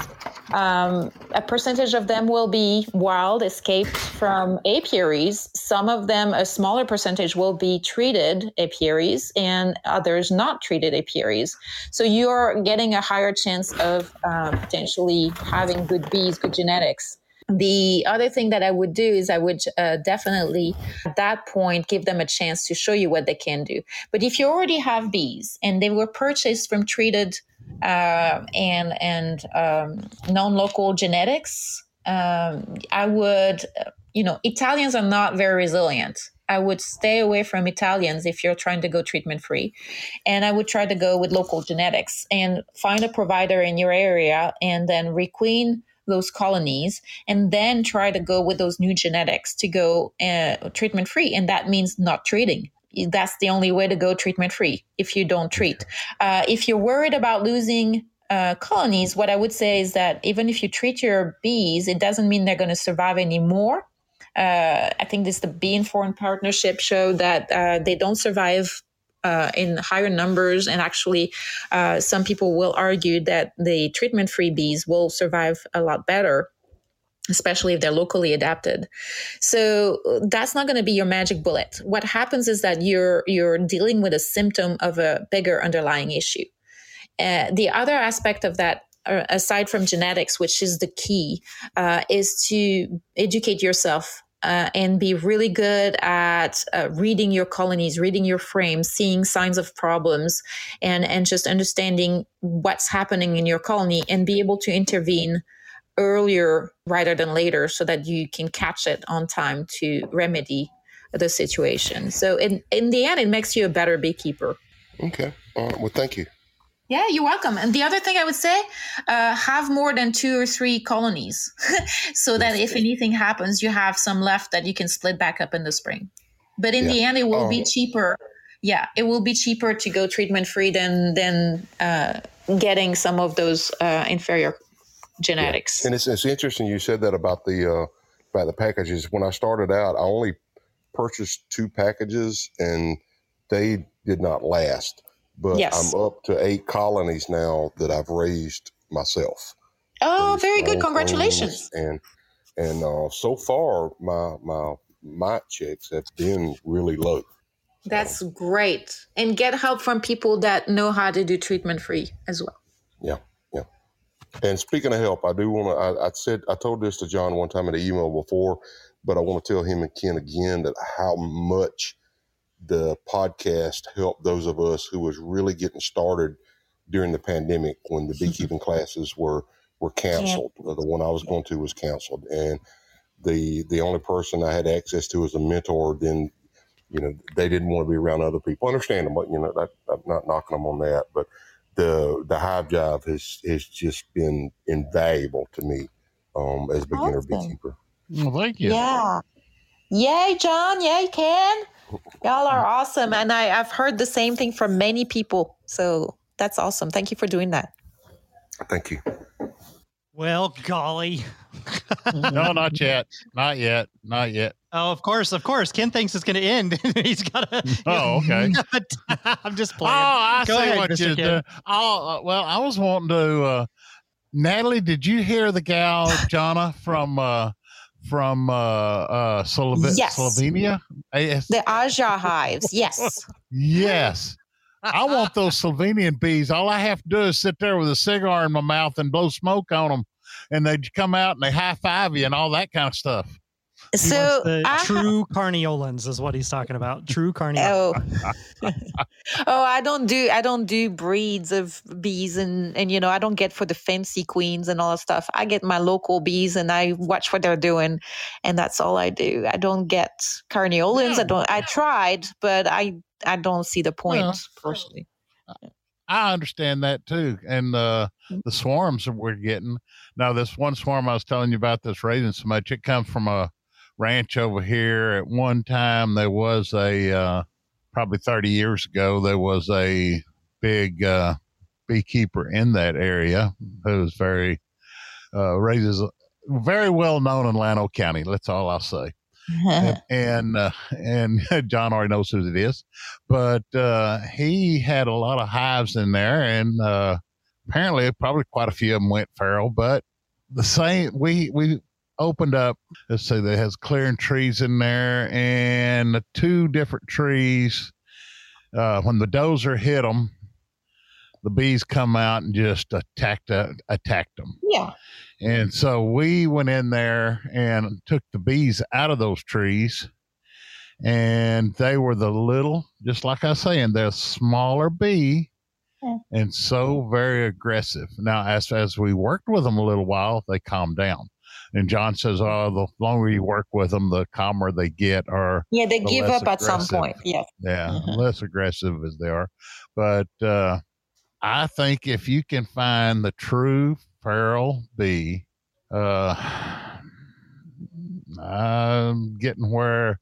um, a percentage of them will be wild, escaped from apiaries. Some of them, a smaller percentage, will be treated apiaries, and others not treated apiaries. So you're getting a higher chance of uh, potentially having good bees, good genetics. The other thing that I would do is I would uh, definitely at that point give them a chance to show you what they can do. But if you already have bees and they were purchased from treated uh, and and um, non-local genetics, um, I would, you know, Italians are not very resilient. I would stay away from Italians if you're trying to go treatment free. And I would try to go with local genetics and find a provider in your area and then requeen those colonies and then try to go with those new genetics to go uh, treatment free. And that means not treating. That's the only way to go treatment free if you don't treat. Uh, if you're worried about losing uh, colonies, what I would say is that even if you treat your bees, it doesn't mean they're going to survive anymore. Uh, I think this the Bee Informed Partnership showed that uh, they don't survive uh, in higher numbers. And actually, uh, some people will argue that the treatment free bees will survive a lot better. Especially if they're locally adapted, so that's not going to be your magic bullet. What happens is that you're you're dealing with a symptom of a bigger underlying issue. Uh, the other aspect of that uh, aside from genetics, which is the key, uh, is to educate yourself uh, and be really good at uh, reading your colonies, reading your frames, seeing signs of problems, and and just understanding what's happening in your colony, and be able to intervene earlier rather than later, so that you can catch it on time to remedy the situation. So in in the end, it makes you a better beekeeper. Okay. All right. Well, thank you. Yeah, you're welcome. And the other thing I would say, uh, have more than two or three colonies [LAUGHS] so that if anything happens, you have some left that you can split back up in the spring. But in yeah. the end, it will be oh. cheaper. Yeah, it will be cheaper to go treatment free than than uh, getting some of those uh, inferior genetics. Yeah. And it's, it's interesting you said that about the uh, about the packages. When I started out, I only purchased two packages, and they did not last but yes. I'm up to eight colonies now that I've raised myself. Oh, very good! Congratulations. And and uh, so far, my my my checks have been really low. That's um, great, and get help from people that know how to do treatment free as well. Yeah, yeah. And speaking of help, I do want to. I, I said I told this to John one time in the email before, but I want to tell him and Ken again that how much the podcast helped those of us who was really getting started during the pandemic when the [LAUGHS] beekeeping classes were were canceled. Yeah. The one I was going to was canceled, and the the only person I had access to as a mentor. Then, you know, they didn't want to be around other people. Understandable, you know. That, I'm not knocking them on that, but the the hive jive has has just been invaluable to me um, as a beginner awesome. beekeeper. Well, thank you. Yeah. Yay, John. Yay, Ken. Y'all are awesome. And I, I've heard the same thing from many people. So that's awesome. Thank you for doing that. Thank you. Well, golly. no, not yet. Not yet. Not yet. Oh, of course, of course. Ken thinks it's going to end. [LAUGHS] He's got to. Oh, okay. [LAUGHS] I'm just playing. Oh, I Go see ahead, what Mr. you do. Oh, uh, well, I was wanting to. Uh, Nathalie, did you hear the gal Jana from uh, from uh, uh, Slove- yes. Slovenia? The AZ hives. Yes. [LAUGHS] yes. I want those Slovenian bees. All I have to do is sit there with a cigar in my mouth and blow smoke on them, and they come out and they high five you and all that kind of stuff. So I, true carniolans is what he's talking about. True carniolans. Oh. [LAUGHS] oh, I don't do I don't do breeds of bees and and you know I don't get for the fancy queens and all that stuff. I get my local bees and I watch what they're doing, and that's all I do. I don't get carniolans. Yeah. I don't. I tried, but I I don't see the point well, personally. I understand that too, and uh, mm. the swarms that we're getting now. This one swarm I was telling you about that's raising so much. It comes from a ranch over here. At one time, there was a uh, probably 30 years ago, there was a big uh, beekeeper in that area who was very uh, raises very well known in Llano County. That's all I'll say. [LAUGHS] and and, uh, and [LAUGHS] John already knows who it is, but uh, he had a lot of hives in there, and uh, apparently, probably quite a few of them went feral. But the same, we we opened up. Let's say that has clearing trees in there, and the two different trees. Uh, when the dozer hit them, the bees come out and just attacked uh, attacked them. Yeah. And so we went in there and took the bees out of those trees. And they were the little, just like I was saying, they're smaller bee Yeah. and so very aggressive. Now, as as we worked with them a little while, they calmed down. And John says, "Oh, the longer you work with them, the calmer they get." Or Yeah, they the give up at some point. Yeah. yeah, Mhm. less aggressive as they are. But uh, I think if you can find the true feral bee, uh, I'm getting where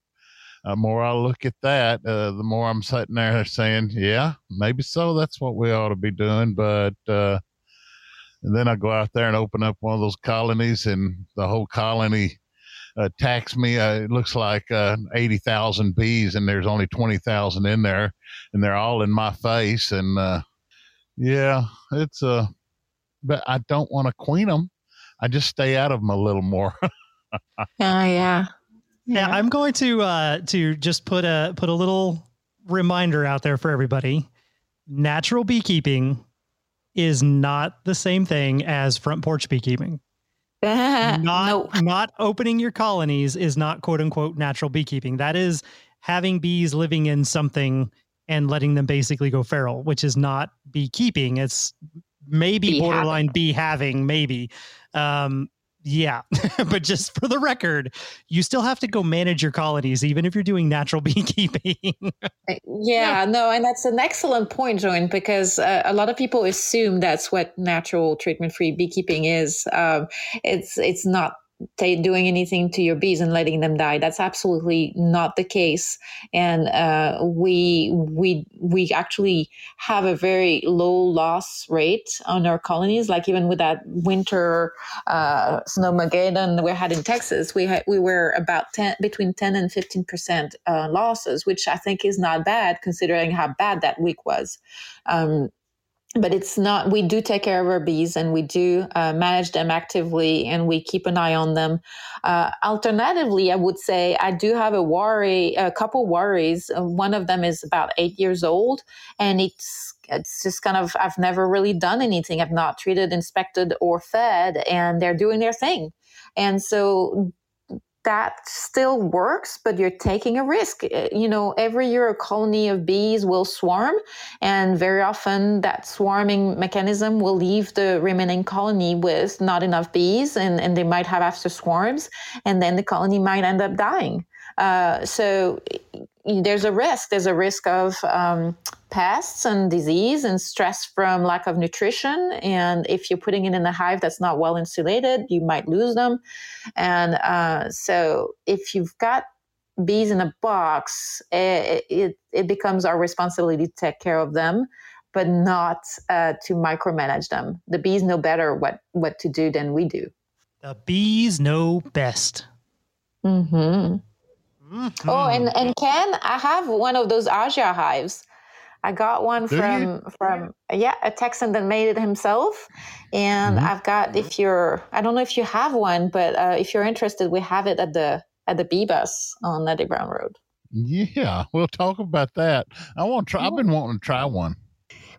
the more I look at that, uh, the more I'm sitting there saying, yeah, maybe so. That's what we ought to be doing. But uh, and then I go out there and open up one of those colonies, and the whole colony attacks me. Uh, it looks like uh, 80,000 bees, and there's only 20,000 in there, and they're all in my face. And uh, yeah, it's a, uh, but I don't want to queen them. I just stay out of them a little more. Oh, [LAUGHS] yeah. Yeah, I'm going to uh to just put a put a little reminder out there for everybody. Natural beekeeping is not the same thing as front porch beekeeping. [LAUGHS] Not no. not opening your colonies is not quote unquote natural beekeeping. That is having bees living in something and letting them basically go feral, which is not beekeeping. It's maybe Bee borderline bee having, maybe. Um, yeah, [LAUGHS] but just for the record, you still have to go manage your colonies, even if you're doing natural [LAUGHS] beekeeping. Yeah, no, and that's an excellent point, Joan, because uh, a lot of people assume that's what natural treatment-free beekeeping is. Um, it's it's not ta doing anything to your bees and letting them die. That's absolutely not the case, and uh, we we we actually have a very low loss rate on our colonies. Like even with that winter uh, snowmageddon we had in Texas, we had we were about ten between ten and fifteen percent uh, losses, which I think is not bad considering how bad that week was. Um, but it's not we do take care of our bees and we do uh, manage them actively and we keep an eye on them. Uh, alternatively i would say i do have a worry a couple worries. Uh, one of them is about eight years old and it's it's just kind of i've never really done anything. I've not treated inspected or fed and they're doing their thing. And so that still works, but you're taking a risk. Uh, You know, every year a colony of bees will swarm, and very often that swarming mechanism will leave the remaining colony with not enough bees, and, and they might have after swarms, and then the colony might end up dying. Uh, so there's a risk. There's a risk of um, pests and disease and stress from lack of nutrition. And if you're putting it in a hive that's not well insulated, you might lose them. And uh, so if you've got bees in a box, it, it, it becomes our responsibility to take care of them, but not uh, to micromanage them. The bees know better what, what to do than we do. the bees know best. Mm-hmm. Mhm. Oh, and and Ken, I have one of those AZ hives. I got one Do you? from from yeah a Texan that made it himself, and Mhm. I've got if you're I don't know if you have one, but uh, if you're interested, we have it at the at the bee bus on Nettie Brown Road. yeah, we'll talk about that. I want to try. I've been wanting to try one.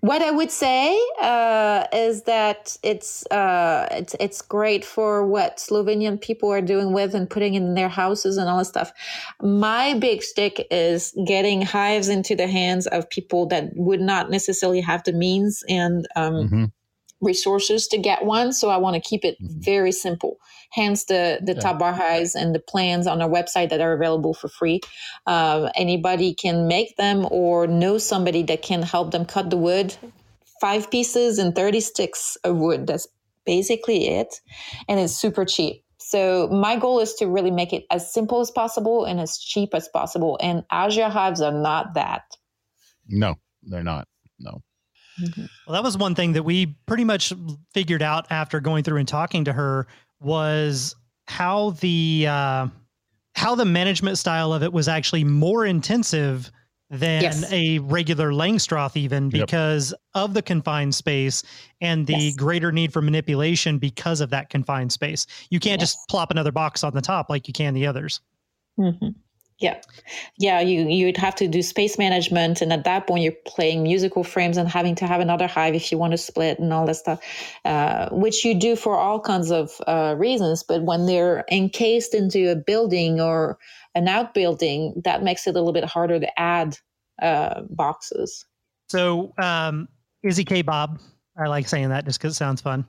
What I would say uh, is that it's uh, it's it's great for what Slovenian people are doing with and putting in their houses and all this stuff. My big stick is getting hives into the hands of people that would not necessarily have the means and um, Mhm. resources to get one. So I want to keep it Mhm. very simple. Hence the the Yeah. top bar and the plans on our website that are available for free. Um, anybody can make them or know somebody that can help them cut the wood. Five pieces and thirty sticks of wood. That's basically it, and it's super cheap. So my goal is to really make it as simple as possible and as cheap as possible. And AZ hives are not that. No, they're not. No. Well, that was one thing that we pretty much figured out after going through and talking to her was how the uh, how the management style of it was actually more intensive than Yes. a regular Langstroth, even Yep. because of the confined space and the Yes. greater need for manipulation because of that confined space. You can't just plop another box on the top like you can the others. Mhm. Yeah, yeah. You you'd have to do space management, and at that point, you're playing musical frames and having to have another hive if you want to split and all that stuff, uh, which you do for all kinds of uh, reasons. But when they're encased into a building or an outbuilding, that makes it a little bit harder to add uh, boxes. So, um, Izzy K. Bob, I like saying that just because it sounds fun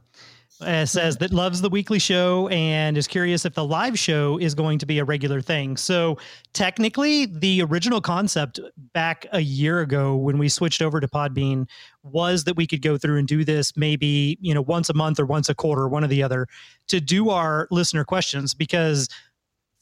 uh, says that loves the weekly show and is curious if the live show is going to be a regular thing. So, technically, the original concept back a year ago when we switched over to Podbean was that we could go through and do this maybe, you know, once a month or once a quarter, one or the other, to do our listener questions because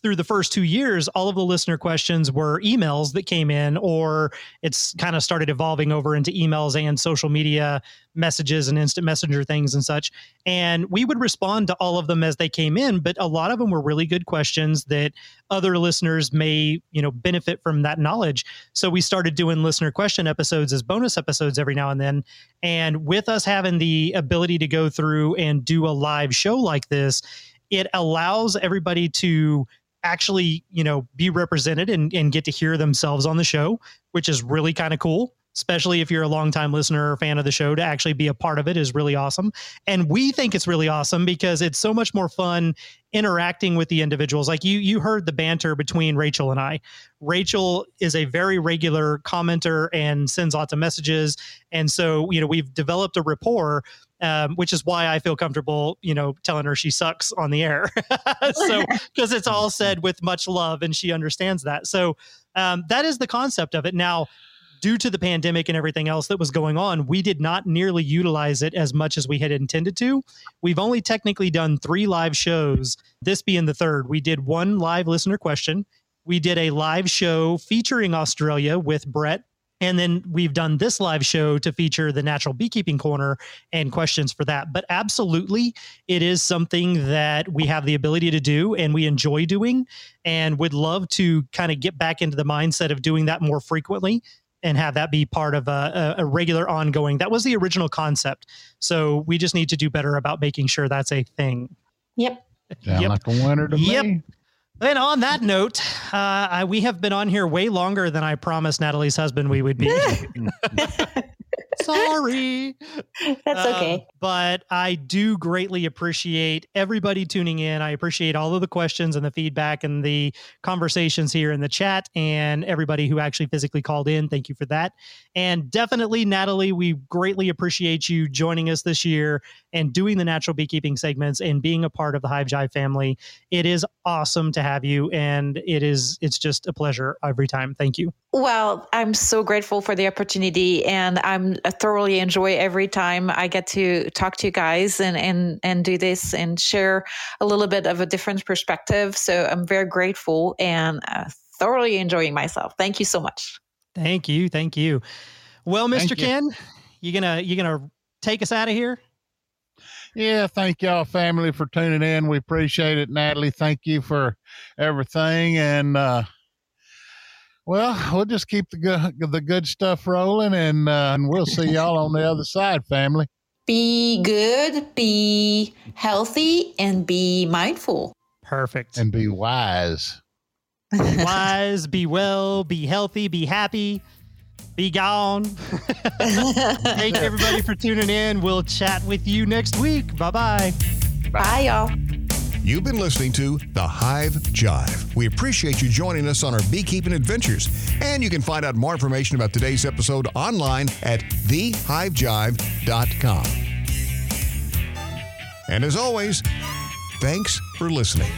through the first two years, all of the listener questions were emails that came in, or it's kind of started evolving over into emails and social media messages and instant messenger things and such. And we would respond to all of them as they came in, but a lot of them were really good questions that other listeners may, you know, benefit from that knowledge. So we started doing listener question episodes as bonus episodes every now and then. And with us having the ability to go through and do a live show like this, it allows everybody to actually, you know, be represented and, and get to hear themselves on the show, which is really kind of cool. Especially if you're a longtime listener or fan of the show, to actually be a part of it is really awesome. And we think it's really awesome because it's so much more fun interacting with the individuals. Like you, you heard the banter between Rachel and I. Rachel is a very regular commenter and sends lots of messages, and so you know we've developed a rapport um, which is why I feel comfortable, you know, telling her she sucks on the air. [LAUGHS] so, [LAUGHS] because it's all said with much love and she understands that. So, um, that is the concept of it. Now, due to the pandemic and everything else that was going on, we did not nearly utilize it as much as we had intended to. We've only technically done three live shows, this being the third. We did one live listener question. We did a live show featuring Australia with Brett and then we've done this live show to feature the natural beekeeping corner and questions for that. But absolutely, it is something that we have the ability to do and we enjoy doing and would love to kind of get back into the mindset of doing that more frequently and have that be part of a, a, regular ongoing. That was the original concept. So we just need to do better about making sure that's a thing. Yep. Sound yep. like a winner to yep. me. And on that note, uh, I, we have been on here way longer than I promised Nathalie's husband we would be. [LAUGHS] [LAUGHS] Sorry. [LAUGHS] That's okay. Um, but I do greatly appreciate everybody tuning in. I appreciate all of the questions and the feedback and the conversations here in the chat and everybody who actually physically called in. Thank you for that. And definitely, Nathalie, we greatly appreciate you joining us this year and doing the natural beekeeping segments and being a part of the Hive Jive family. It is awesome to have you, and it is it's just a pleasure every time. Thank you. Well, I'm so grateful for the opportunity, and I'm I thoroughly enjoy every time I get to talk to you guys and and and do this and share a little bit of a different perspective. So I'm very grateful and uh, thoroughly enjoying myself. Thank you so much. Thank you, thank you. Well, Mr. Ken, you gonna you gonna take us out of here? Yeah, thank y'all, family, for tuning in. We appreciate it, Nathalie. Thank you for everything, and uh, well, we'll just keep the good the good stuff rolling, and uh, and we'll see y'all on the other side, family. Be good, be healthy, and be mindful. Perfect. And be wise. [LAUGHS] Be wise, be well, be healthy, be happy, be gone. [LAUGHS] Thank you, everybody for tuning in. We'll chat with you next week. Bye-bye. Bye, y'all. You've been listening to The Hive Jive. We appreciate you joining us on our beekeeping adventures. And you can find out more information about today's episode online at thehivejive.com. And as always, thanks for listening.